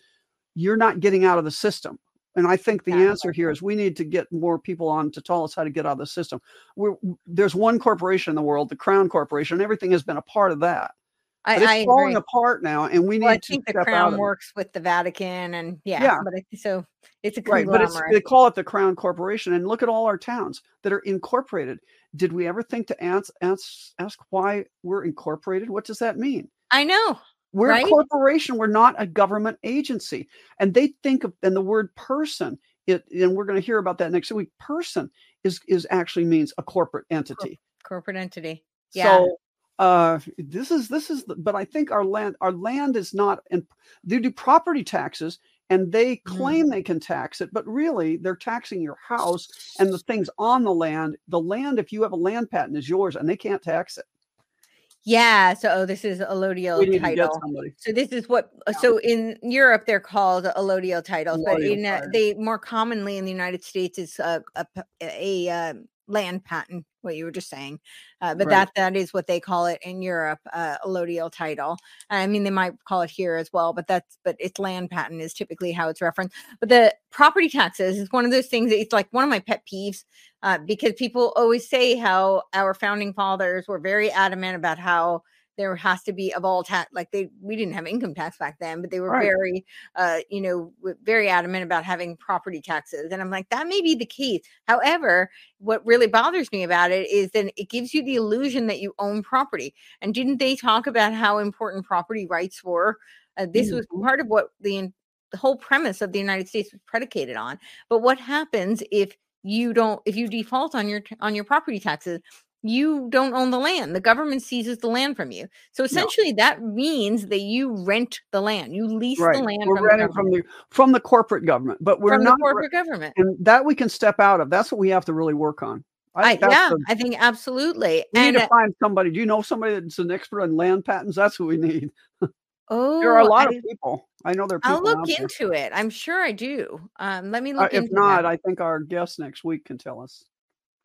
you're not getting out of the system. And i think the Yeah. answer here is we need to get more people on to tell us how to get out of the system. We're, there's one corporation in the world the crown corporation and everything has been a part of that I, but it's I falling apart now and we need Well, I to think the crown works with the Vatican, and yeah, Yeah. but I, so it's a right but it's they call it the crown corporation and look at all our towns that are incorporated did we ever think to ask ask, ask why we're incorporated what does that mean I know. We're Right? a corporation. We're not a government agency. And they think of and the word person, it and we're going to hear about that next week. Person is is actually means a corporate entity. Corporate entity. Yeah. So uh this is this is the, but I think our land our land is not and they do property taxes and they Mm. claim they can tax it, but really they're taxing your house and the things on the land. The land, if you have a land patent, is yours and they can't tax it. Yeah. So oh, this is allodial we need to get title. So this is what. uh, Yeah. So in Europe they're called allodial titles, but in uh, they more commonly in the United States is a uh, land patent. What you were just saying, uh, but Right. that that is what they call it in Europe, uh, allodial title. I mean, they might call it here as well, but that's but it's land patent is typically how it's referenced. But the property taxes is one of those things. that It's like one of my pet peeves uh, because people always say how our founding fathers were very adamant about how there has to be of all tax like they we didn't have income tax back then but they were Right. very uh you know very adamant about having property taxes and i'm like that may be the case however what really bothers me about it is that it gives you the illusion that you own property and didn't they talk about how important property rights were uh, this was Mhm. part of what the, the whole premise of the united states was predicated on but what happens if you don't if you default on your on your property taxes you don't own the land the government seizes the land from you so essentially that means that you rent the land you lease right. the land We're from, the renting government, from the from the corporate government, but we're from not the corporate government and that we can step out of. That's what we have to really work on. I I, yeah the- i think absolutely we and need uh, to find somebody. Do you know somebody that's an expert on land patents? That's what we need. oh there are a lot I, of people. I know there are people. i'll look out there. into it i'm sure i do um let me Uh, look if not, that. I think our guest next week can tell us.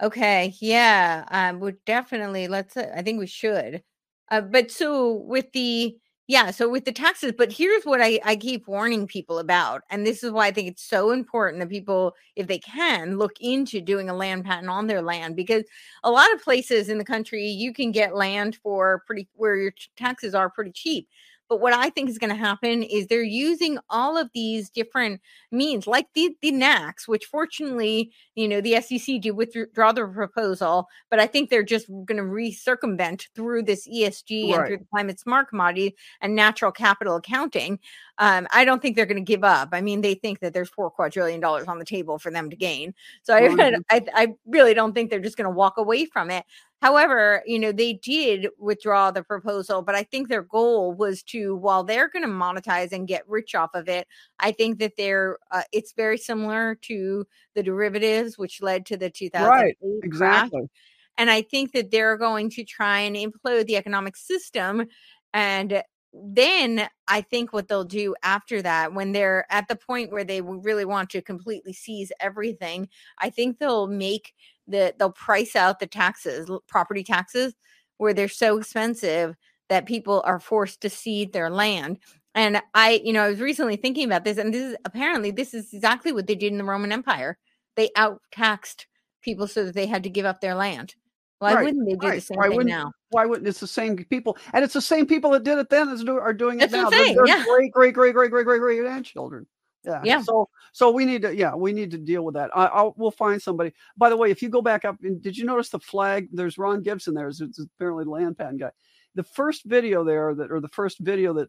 Okay, yeah, um, we definitely let's. Uh, I think we should. Uh, but so with the yeah, so with the taxes, but here's what I I keep warning people about, and this is why I think it's so important that people, if they can, look into doing a land patent on their land because a lot of places in the country you can get land for pretty where your taxes are pretty cheap. But what I think is going to happen is they're using all of these different means, like the the NACs, which fortunately you know the SEC did withdraw the proposal, but I think they're just going to re-circumvent through this ESG and through the climate smart commodity and natural capital accounting. Um, I don't think they're going to give up. I mean, they think that there's four quadrillion dollars on the table for them to gain. So I. I, I really don't think they're just going to walk away from it. However, you know, they did withdraw the proposal, but I think their goal was to, while they're going to monetize and get rich off of it, I think that they're, uh, it's very similar to the derivatives, which led to the 2008 Right, crash. Exactly. And I think that they're going to try and implode the economic system. And then I think what they'll do after that, when they're at the point where they really want to completely seize everything, I think they'll make the, they'll price out the taxes, property taxes, where they're so expensive that people are forced to cede their land. And I, you know, I was recently thinking about this, and this is apparently this is exactly what they did in the Roman Empire. They out taxed people so that they had to give up their land. Why Right, wouldn't they do the same Why thing now? Why wouldn't it's the same people? And it's the same people that did it then as do, are doing it That's now. They're- they're yeah. Great, great, great, great, great, great, great grandchildren. Yeah. Yeah. So, so we need to, yeah, we need to deal with that. I, I'll, we'll find somebody. By the way, if you go back up, and did you notice the flag? There's Ron Gibson there. It's, it's apparently the land patent guy. The first video there, that or the first video that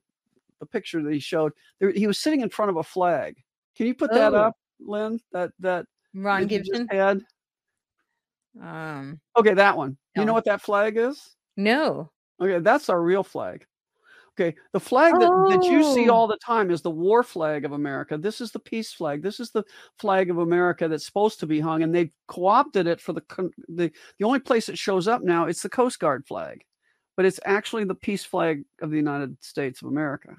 the picture that he showed, there, he was sitting in front of a flag. Can you put that Oh. up, Lynn? That that Ron that Gibson? had? Um, Okay, that one. You know what that flag is? no. Okay, that's our real flag. Okay, the flag that, that you see Oh. all the time is the war flag of America. This is the peace flag. This is the flag of America that's supposed to be hung, and they've co-opted it for the the the only place it shows up now. It's the Coast Guard flag, but it's actually the peace flag of the United States of America.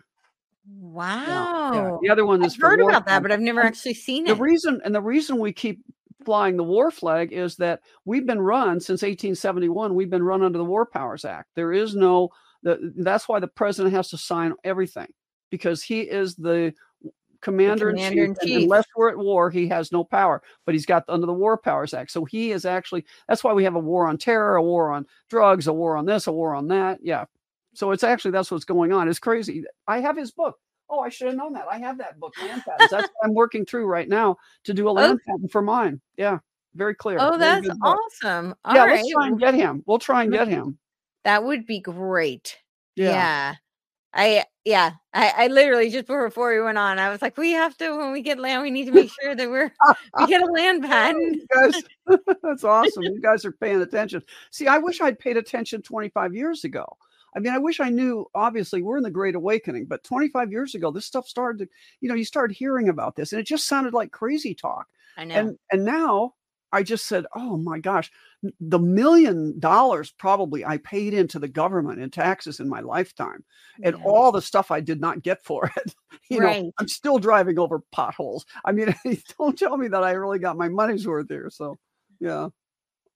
Wow. yeah. The other one is I've heard about that, but I've never And actually seen the it. The reason and the reason we keep flying the war flag is that we've been run since 1871 we've been run under the war powers act there is no the, that's why the president has to sign everything because he is the commander in chief, unless we're at war he has no power but he's got under the war powers act so he is actually that's why we have a war on terror a war on drugs a war on this a war on that yeah. So it's actually that's what's going on. It's crazy. I have his book. Oh i should have known that. I have that book land patents. That's what i'm working through right now to do a land patent for mine. Yeah very clear. Oh, Very that's awesome. All yeah right. let's try and get him. We'll try and get him That would be great. yeah, Yeah. I yeah. I, I literally just before we went on, I was like, we have to when we get land, we need to make sure that we're we get a land oh, patent. guys that's awesome you guys are paying attention see i wish i'd paid attention 25 years ago i mean i wish i knew obviously we're in the great awakening but 25 years ago this stuff started to you know you started hearing about this and it just sounded like crazy talk I know. and and now i just said oh my gosh the million dollars probably i paid into the government in taxes in my lifetime and Yeah. all the stuff i did not get for it you Right. know i'm still driving over potholes i mean don't tell me that i really got my money's worth here so yeah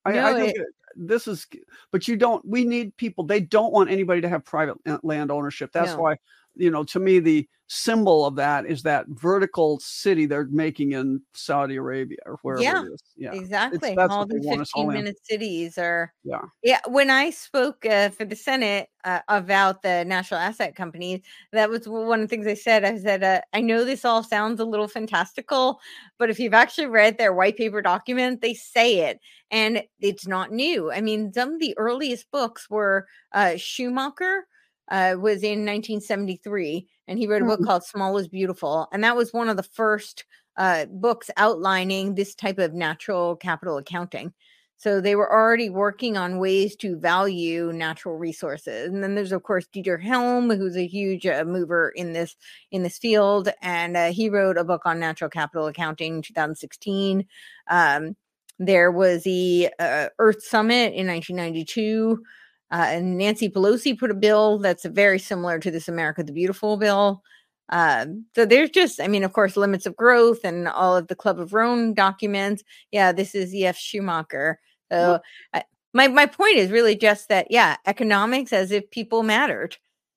I, I No, think it- this is but you don't we need people they don't want anybody to have private uh, land ownership that's No. why you know, to me, the symbol of that is that vertical city they're making in Saudi Arabia or wherever Yeah, it is. Yeah. Exactly. that's All what they the want 15 minute cities are Yeah. Yeah, when I spoke uh, for the Senate uh, about the national asset companies, that was one of the things I said. I said, uh, I know this all sounds a little fantastical, but if you've actually read their white paper document, they say it, and it's not new. I mean, some of the earliest books were uh, Schumacher. Uh, was in 1973, and he wrote a book Hmm. called "Small is Beautiful," and that was one of the first uh, books outlining this type of natural capital accounting. So they were already working on ways to value natural resources. And then there's of course Dieter Helm, who's a huge uh, mover in this in this field, and uh, he wrote a book on natural capital accounting in 2016. Um, there was the uh, Earth Summit in 1992. Uh, and Nancy Pelosi put a bill that's very similar to this America the Beautiful bill. Um, so there's just, I mean, of course, limits of growth and all of the Club of Rome documents. Yeah, this is E.F. Schumacher. So I, my my point is really just that, yeah, economics as if people mattered.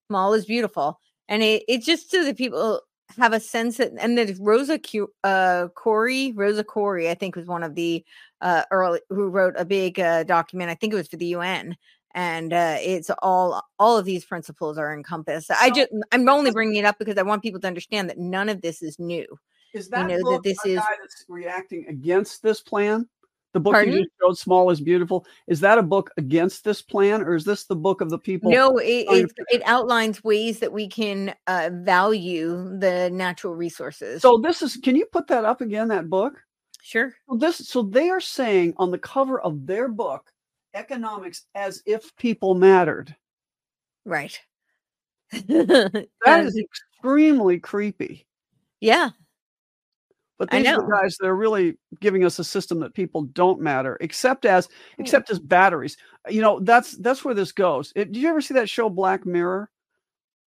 Small is beautiful, and it it's just so that people have a sense that, and that Rosa Q, uh, Koire, Rosa Koire, I think was one of the uh, early who wrote a big uh, document. I think it was for the UN. And uh, it's all all of these principles are encompassed. I just I'm only bringing it up because I want people to understand that none of this is new. Is that know that this a is- guy that's reacting against this plan? The book Pardon? you just showed, "Small is Beautiful," is that a book against this plan, or is this the book of the people? No, it it, it outlines ways that we can uh, value the natural resources. So this is. Can you put that up again? That book. sure, So this. So they are saying on the cover of their book, "Economics as if people mattered." right. that is um, extremely creepy. yeah, But these are guys that are really giving us a system that people don't matter, except as Yeah. except as batteries. You know, that's that's where this goes. It, did you ever see that show Black Mirror?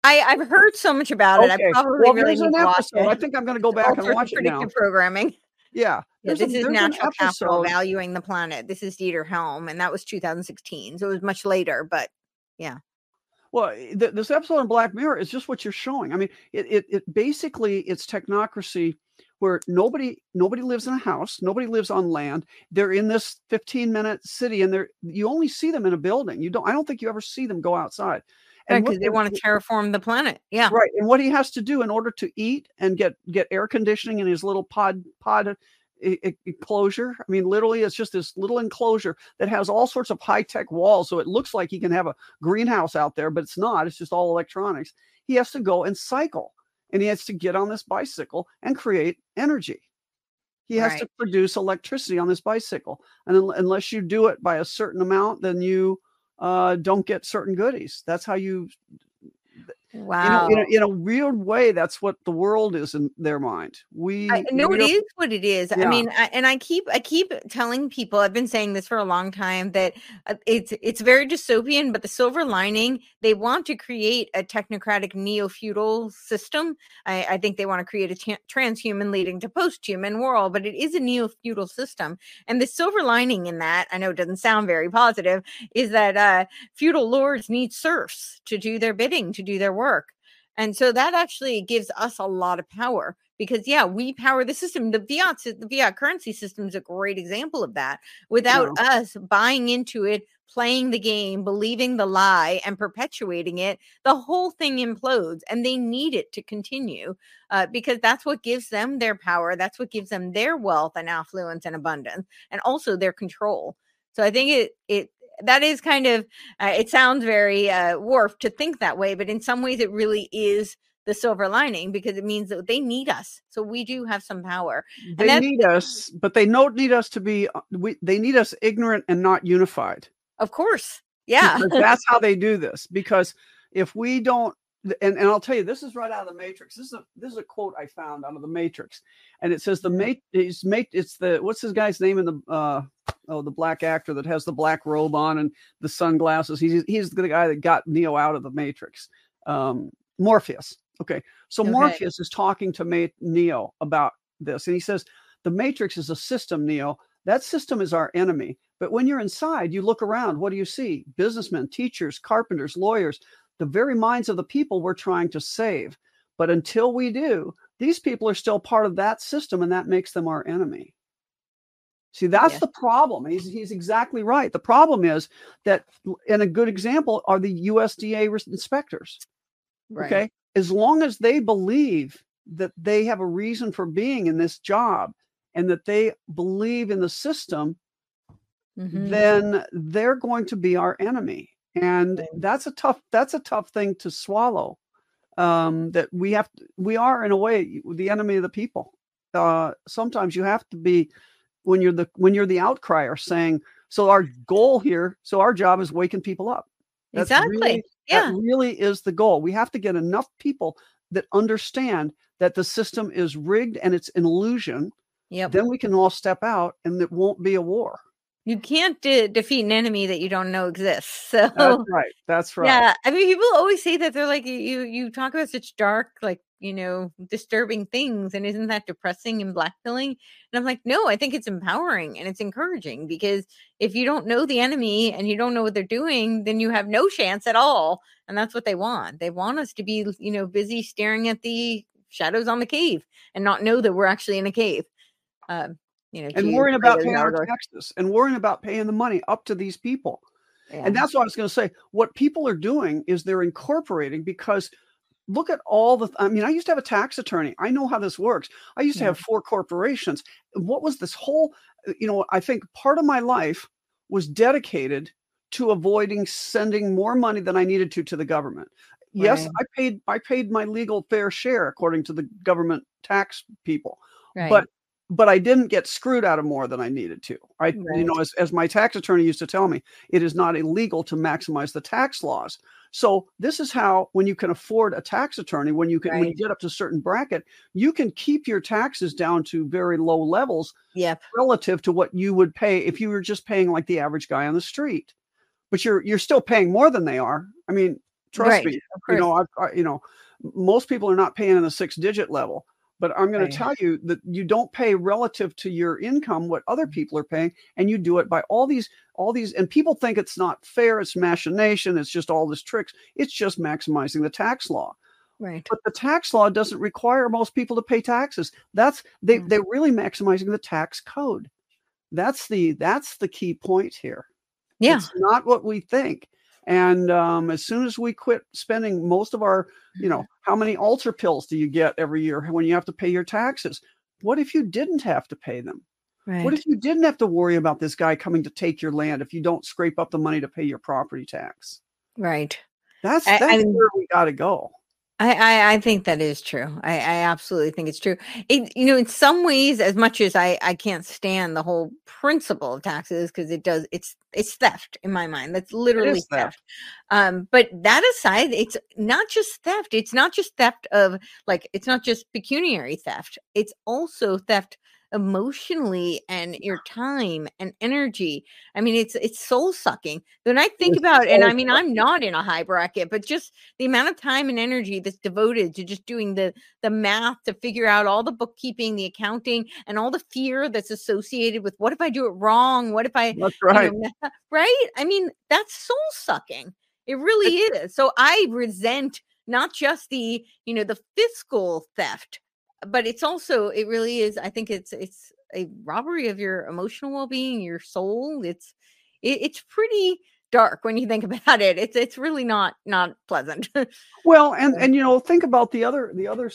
I I've heard so much about it. I probably well, really need an episode. it. I think I'm going to go back and watch it now. predictive programming. Yeah, Yeah, there's a- this is natural capital valuing the planet. This is Dieter Helm, and that was 2016, so it was much later. But yeah. Well, eh, th- this episode in Black Mirror is just what you're showing. I mean, it, it it basically it's technocracy where nobody nobody lives in a house, nobody lives on land. They're in this 15 minute city, and they're you only see them in a building. You don't. I don't think you ever see them go outside. Because they want to terraform the planet. Yeah, right, and what he has to do in order to eat and get get air conditioning in his little pod pod uh, e- enclosure. I mean, literally, it's just this little enclosure that has all sorts of high tech walls, so it looks like he can have a greenhouse out there, but it's not. It's just all electronics. He has to go and cycle, and he has to get on this bicycle and create energy. He has to produce electricity on this bicycle, and un- unless you do it by a certain amount, then you uh, don't get certain goodies. That's how you wow. you know, in, a, in a weird way, that's what the world is in their mind. We I, no, it is what it is. I mean, I, and I keep I keep telling people. I've been saying this for a long time that uh, it's it's very dystopian. But the silver lining, they want to create a technocratic neo feudal system. I, I think they want to create a transhuman leading to post human world. But it is a neo feudal system, and the silver lining in that, I know it doesn't sound very positive, is that uh, feudal lords need serfs to do their bidding, to do their work. And so that actually gives us a lot of power because yeah, we power the system. The fiat the fiat currency system is a great example of that. Without us buying into it, playing the game, believing the lie and perpetuating it, the whole thing implodes and they need it to continue uh, because that's what gives them their power. That's what gives them their wealth and affluence and abundance and also their control. So I think it it that is kind of uh, it sounds very uh, warped to think that way, but in some ways it really is the silver lining because it means that they need us. So we do have some power. they need us, but they don't need us to be. uh, We, they need us ignorant and not unified. Of course. Yeah. That's how they do this. Because if we don't, and, and I'll tell you, this is right out of the Matrix. This is a this is a quote I found out of the Matrix, and it says the mate is mate. It's the what's this guy's name in the uh oh the black actor that has the black robe on and the sunglasses. He's he's the guy that got Neo out of the Matrix. Um, Morpheus. Okay, so Okay. Morpheus is talking to Ma- Neo about this, and he says the Matrix is a system, Neo. That system is our enemy. But when you're inside, you look around. What do you see? Businessmen, teachers, carpenters, lawyers. The very minds of the people we're trying to save. But until we do, these people are still part of that system, and that makes them our enemy. See, that's yeah. the problem. He's, he's exactly right. The problem is that, and a good example are the USDA inspectors. Right. Okay. As long as they believe that they have a reason for being in this job and that they believe in the system, mm-hmm. then they're going to be our enemy. And that's a tough, that's a tough thing to swallow. Um, that we have, we are in a way the enemy of the people. Uh, sometimes you have to be when you're the when you're the outcrier saying so our goal here so our job is waking people up That's exactly really, yeah that really is the goal we have to get enough people that understand that the system is rigged and it's an illusion yep. then we can all step out and it won't be a war you can't de- defeat an enemy that you don't know exists. So that's right. That's right. Yeah, I mean, people always say that they're like you. You talk about such dark, like you know, disturbing things, and isn't that depressing and blackpilling? And I'm like, no, I think it's empowering and it's encouraging because if you don't know the enemy and you don't know what they're doing, then you have no chance at all. And that's what they want. They want us to be, you know, busy staring at the shadows on the cave and not know that we're actually in a cave. Um, you know, and worrying about paying our taxes and worrying about paying the money up to these people. Yeah. And that's what I was going to say. What people are doing is they're incorporating because look at all the i mean i used to have a tax attorney i know how this works i used to have four corporations what was this whole uh, you know i think part of my life was dedicated to avoiding sending more money than i needed to to the government right. yes i paid i paid my legal fair share according to the government tax people right. but but I didn't get screwed out of more than I needed to. I, right. you know, as, as my tax attorney used to tell me, it is not illegal to maximize the tax laws. So this is how, when you can afford a tax attorney, when you can, right. when you get up to a certain bracket, you can keep your taxes down to very low levels, yep. relative to what you would pay if you were just paying like the average guy on the street. But you're you're still paying more than they are. I mean, trust right. me. You know, I, I, you know, most people are not paying in the six digit level but I'm going right. to tell you that you don't pay relative to your income what other mm. people are paying, and you do it by all these, all these, and people think it's not fair, it's machination, it's just all this tricks. It's just maximizing the tax law. Right. But the tax law doesn't require most people to pay taxes. That's they mm. they're really maximizing the tax code. That's the that's the key point here. Yeah. It's not what we think. And um, as soon as we quit spending most of our, you know, how many ulcer pills do you get every year when you have to pay your taxes? What if you didn't have to pay them? Right. What if you didn't have to worry about this guy coming to take your land if you don't scrape up the money to pay your property tax? Right. That's that's I, where we got to go. I, I, I think that is true. I, I absolutely think it's true. It, you know, in some ways, as much as I, I can't stand the whole principle of taxes because it does it's it's theft in my mind. That's literally theft. theft. Um, but that aside, it's not just theft. It's not just theft of like it's not just pecuniary theft. It's also theft emotionally and your time and energy. I mean, it's it's soul sucking. When I think it's about, and I mean, I'm not in a high bracket, but just the amount of time and energy that's devoted to just doing the the math to figure out all the bookkeeping, the accounting, and all the fear that's associated with what if I do it wrong? What if I? That's right. You know, right. I mean, that's soul sucking. It really is. So I resent not just the you know the fiscal theft but it's also it really is i think it's it's a robbery of your emotional well-being your soul it's it, it's pretty dark when you think about it it's it's really not not pleasant. Well and and you know think about the other the other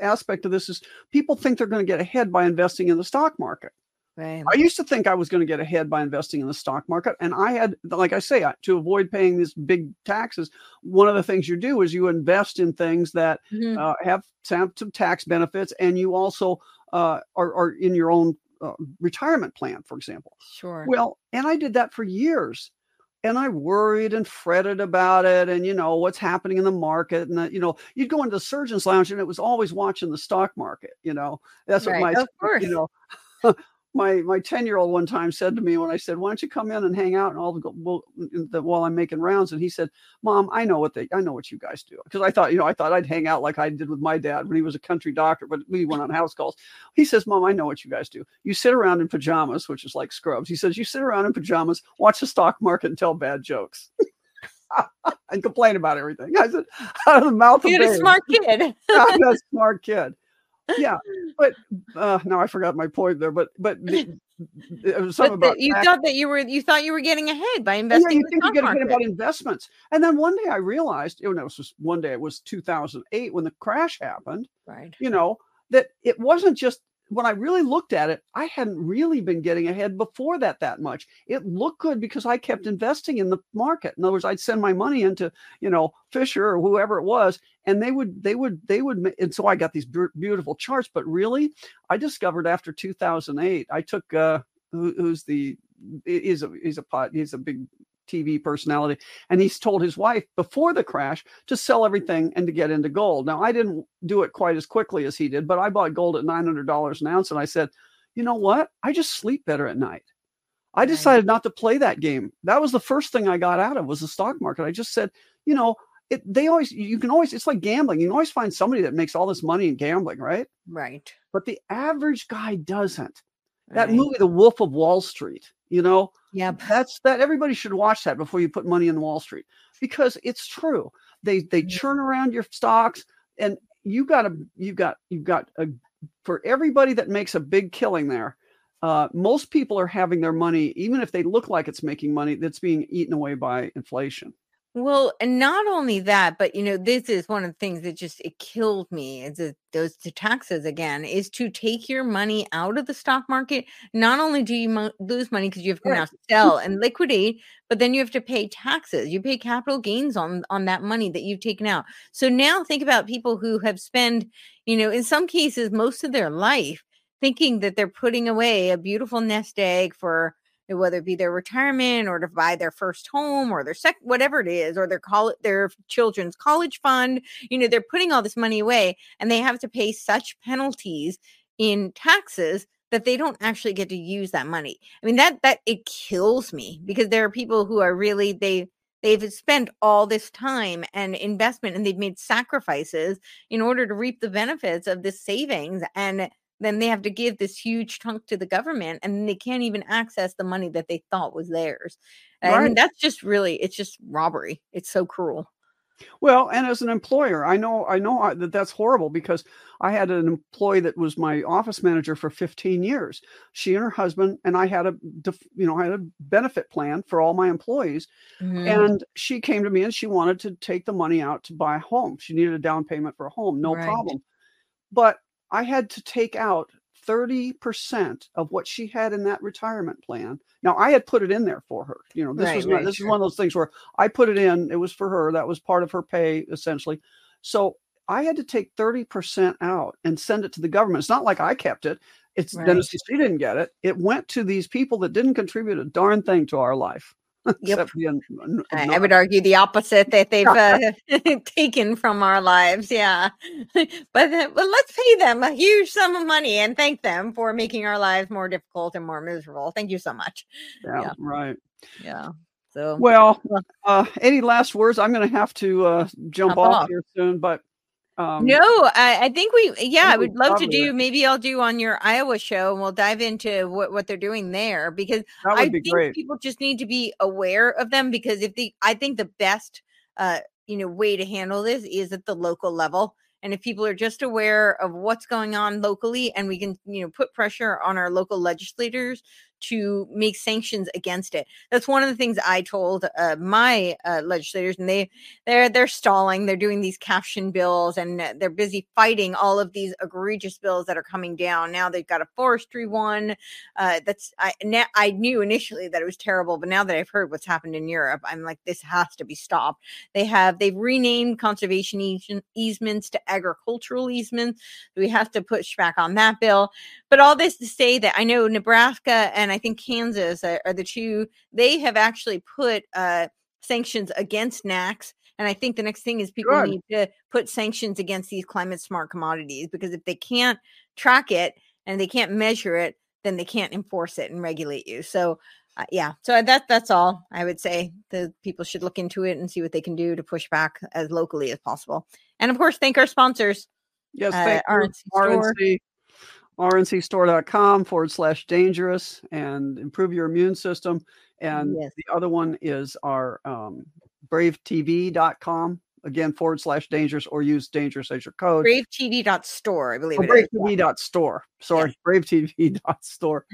aspect of this is people think they're going to get ahead by investing in the stock market Right. I used to think I was going to get ahead by investing in the stock market. And I had, like I say, to avoid paying these big taxes, one of the things you do is you invest in things that mm-hmm. uh, have, have some tax benefits and you also uh, are, are, in your own uh, retirement plan, for example. Sure. Well, and I did that for years. And I worried and fretted about it, and you know what's happening in the market, and you know you'd go into the surgeon's lounge, and it was always watching the stock market. You know that's right. what my, of course. you know, my my 10 year old one time said to me when I said, "Why don't you come in and hang out and all the, the while I'm making rounds?" And he said, "Mom, I know what they I know what you guys do." Because I thought, you know, I thought I'd hang out like I did with my dad when he was a country doctor, but we went on house calls. He says, "Mom, I know what you guys do. You sit around in pajamas, which is like scrubs." He says, "You sit around in pajamas, watch the stock market, and tell bad jokes." and complain about everything. I said, out of the mouth You're of a smart kid. I'm a smart kid. Yeah, but uh, now I forgot my point there. But but the, was something but about the, you tax- thought that you were you thought you were getting ahead by yeah, investing you in think you get ahead about investments, and then one day I realized, you know, it was one day. It was 2008 when the crash happened. right. You know that it wasn't just when I really looked at it, I hadn't really been getting ahead before that that much. It looked good because I kept investing in the market. In other words, I'd send my money into, you know, Fisher or whoever it was, and they would, they would, they would, and so I got these beautiful charts. But really, I discovered after 2008, I took, uh, who, who's the, is a, he's a pot, he's a big TV personality, and he's told his wife before the crash to sell everything and to get into gold. Now, I didn't do it quite as quickly as he did, but I bought gold at $900 an ounce, and I said, you know what? I just sleep better at night. I decided not to play that game. That was the first thing I got out of was the stock market. I just said, you know, it, they always you can always it's like gambling. You can always find somebody that makes all this money in gambling, right? Right. But the average guy doesn't. That right. movie, The Wolf of Wall Street, you know, yeah, that's that everybody should watch that before you put money in Wall Street because it's true. They they churn around your stocks and you got a you've got you've got a for everybody that makes a big killing there. Uh, most people are having their money, even if they look like it's making money, that's being eaten away by inflation. Well, and not only that, but you know, this is one of the things that just it killed me. Is that those taxes again? Is to take your money out of the stock market. Not only do you mo- lose money because you have to now sell and liquidate, but then you have to pay taxes. You pay capital gains on on that money that you've taken out. So now think about people who have spent, you know, in some cases, most of their life thinking that they're putting away a beautiful nest egg for whether it be their retirement or to buy their first home or their sec whatever it is or their call their children's college fund you know they're putting all this money away and they have to pay such penalties in taxes that they don't actually get to use that money. I mean that that it kills me because there are people who are really they they've spent all this time and investment and they've made sacrifices in order to reap the benefits of this savings and then they have to give this huge chunk to the government and they can't even access the money that they thought was theirs. I mean, that's just really, it's just robbery. It's so cruel. Well, and as an employer, I know I know I- that that's horrible because I had an employee that was my office manager for 15 years. She and her husband and I had a you know I had a benefit plan for all my employees, Mhm. and she came to me and she wanted to take the money out to buy a home. She needed a down payment for a home, no Right. problem. But I had to take out 30% of what she had in that retirement plan. Now I had put it in there for her. You know, this Right, was not, right, this sure. is one of those things where I put it in, it was for her, that was part of her pay essentially. So I had to take 30% out and send it to the government. It's not like I kept it. It's Right. Dennis she didn't get it. It went to these people that didn't contribute a darn thing to our life. Yep. Un- un- I, I would argue the opposite that they've uh, taken from our lives. Yeah. but, uh, but let's pay them a huge sum of money and thank them for making our lives more difficult and more miserable. Thank you so much. yeah, yeah. right. Yeah. So, Well, Well- uh, any last words? I'm going to have to uh, jump Hop off, off. here soon, but um, no, I, I think we, yeah, I would love to do. it. Maybe I'll do on your Iowa show and we'll dive into what, what they're doing there because I be think great. people just need to be aware of them because if they, I think the best, uh, you know, way to handle this is at the local level. And if people are just aware of what's going on locally, and we can, you know, put pressure on our local legislators to make sanctions against it. That's one of the things I told uh, my uh, legislators, and they they're they're stalling. They're doing these caption bills, and uh, they're busy fighting all of these egregious bills that are coming down. Now they've got a forestry one uh, that's I now I knew initially that it was terrible, but now that I've heard what's happened in Europe, I'm like, this has to be stopped. They have they've renamed conservation eas- easements to agricultural easements. We have to push back on that bill. But all this to say that I know Nebraska and I think Kansas are, are the two. They have actually put uh, sanctions against NACs. And I think the next thing is people Good. need to put sanctions against these climate smart commodities because if they can't track it and they can't measure it, then they can't enforce it and regulate you. So, uh, yeah, so that that's all I would say. The people should look into it and see what they can do to push back as locally as possible. And of course, thank our sponsors. Yes, uh, thank you, RNC store. RNC. rncstore.com forward slash dangerous and improve your immune system. And Yes. the other one is our um, bravetv.com again forward slash dangerous or use dangerous as your code. bravetv.store, I believe Oh, bravetv.store. Sorry, bravetv.store.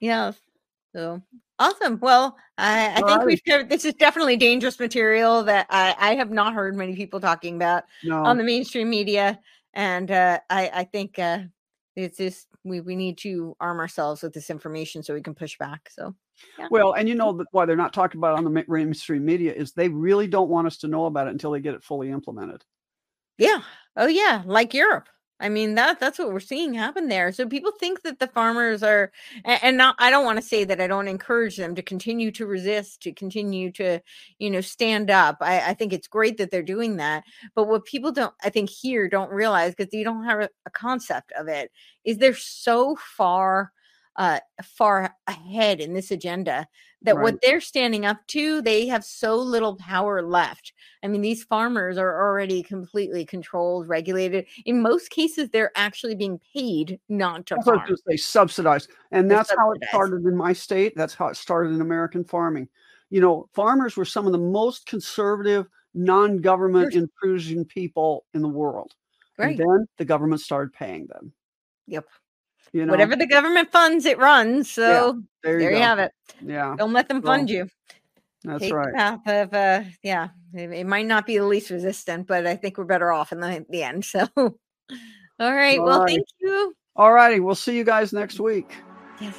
Yeah. So awesome. Well, I, I think we've covered this is definitely dangerous material that I, I have not heard many people talking about No, on the mainstream media. And uh, I, I think uh, it's just we, we need to arm ourselves with this information so we can push back. So well, and you mm. know that why they're not talking about it on the mainstream media is they really don't want us to know about it until they get it fully implemented. yeah. Oh yeah, like Europe. I mean that that's what we're seeing happen there. So people think that the farmers are and not I don't want to say that I don't encourage them to continue to resist, to continue to, you know, stand up. I, I think it's great that they're doing that. But what people don't I think here don't realize because you don't have a, a concept of it is they're so far uh far ahead in this agenda that Right. what they're standing up to they have so little power left I mean, these farmers are already completely controlled, regulated. In most cases, they're actually being paid not to That's what I was farm. say, subsidized. And that's how it started in my state. That's how it started in American farming. You know, farmers were some of the most conservative, non government Sure. intrusion people in the world. Right. And then the government started paying them. Yep. You know, Whatever the government funds, it runs. So there you there you have it. Yeah, Don't let them fund you. that's Take right. path of uh yeah. It, it might not be the least resistant, but I think we're better off in the, the end. So all right. Well, thank you. All righty. We'll see you guys next week. Yes.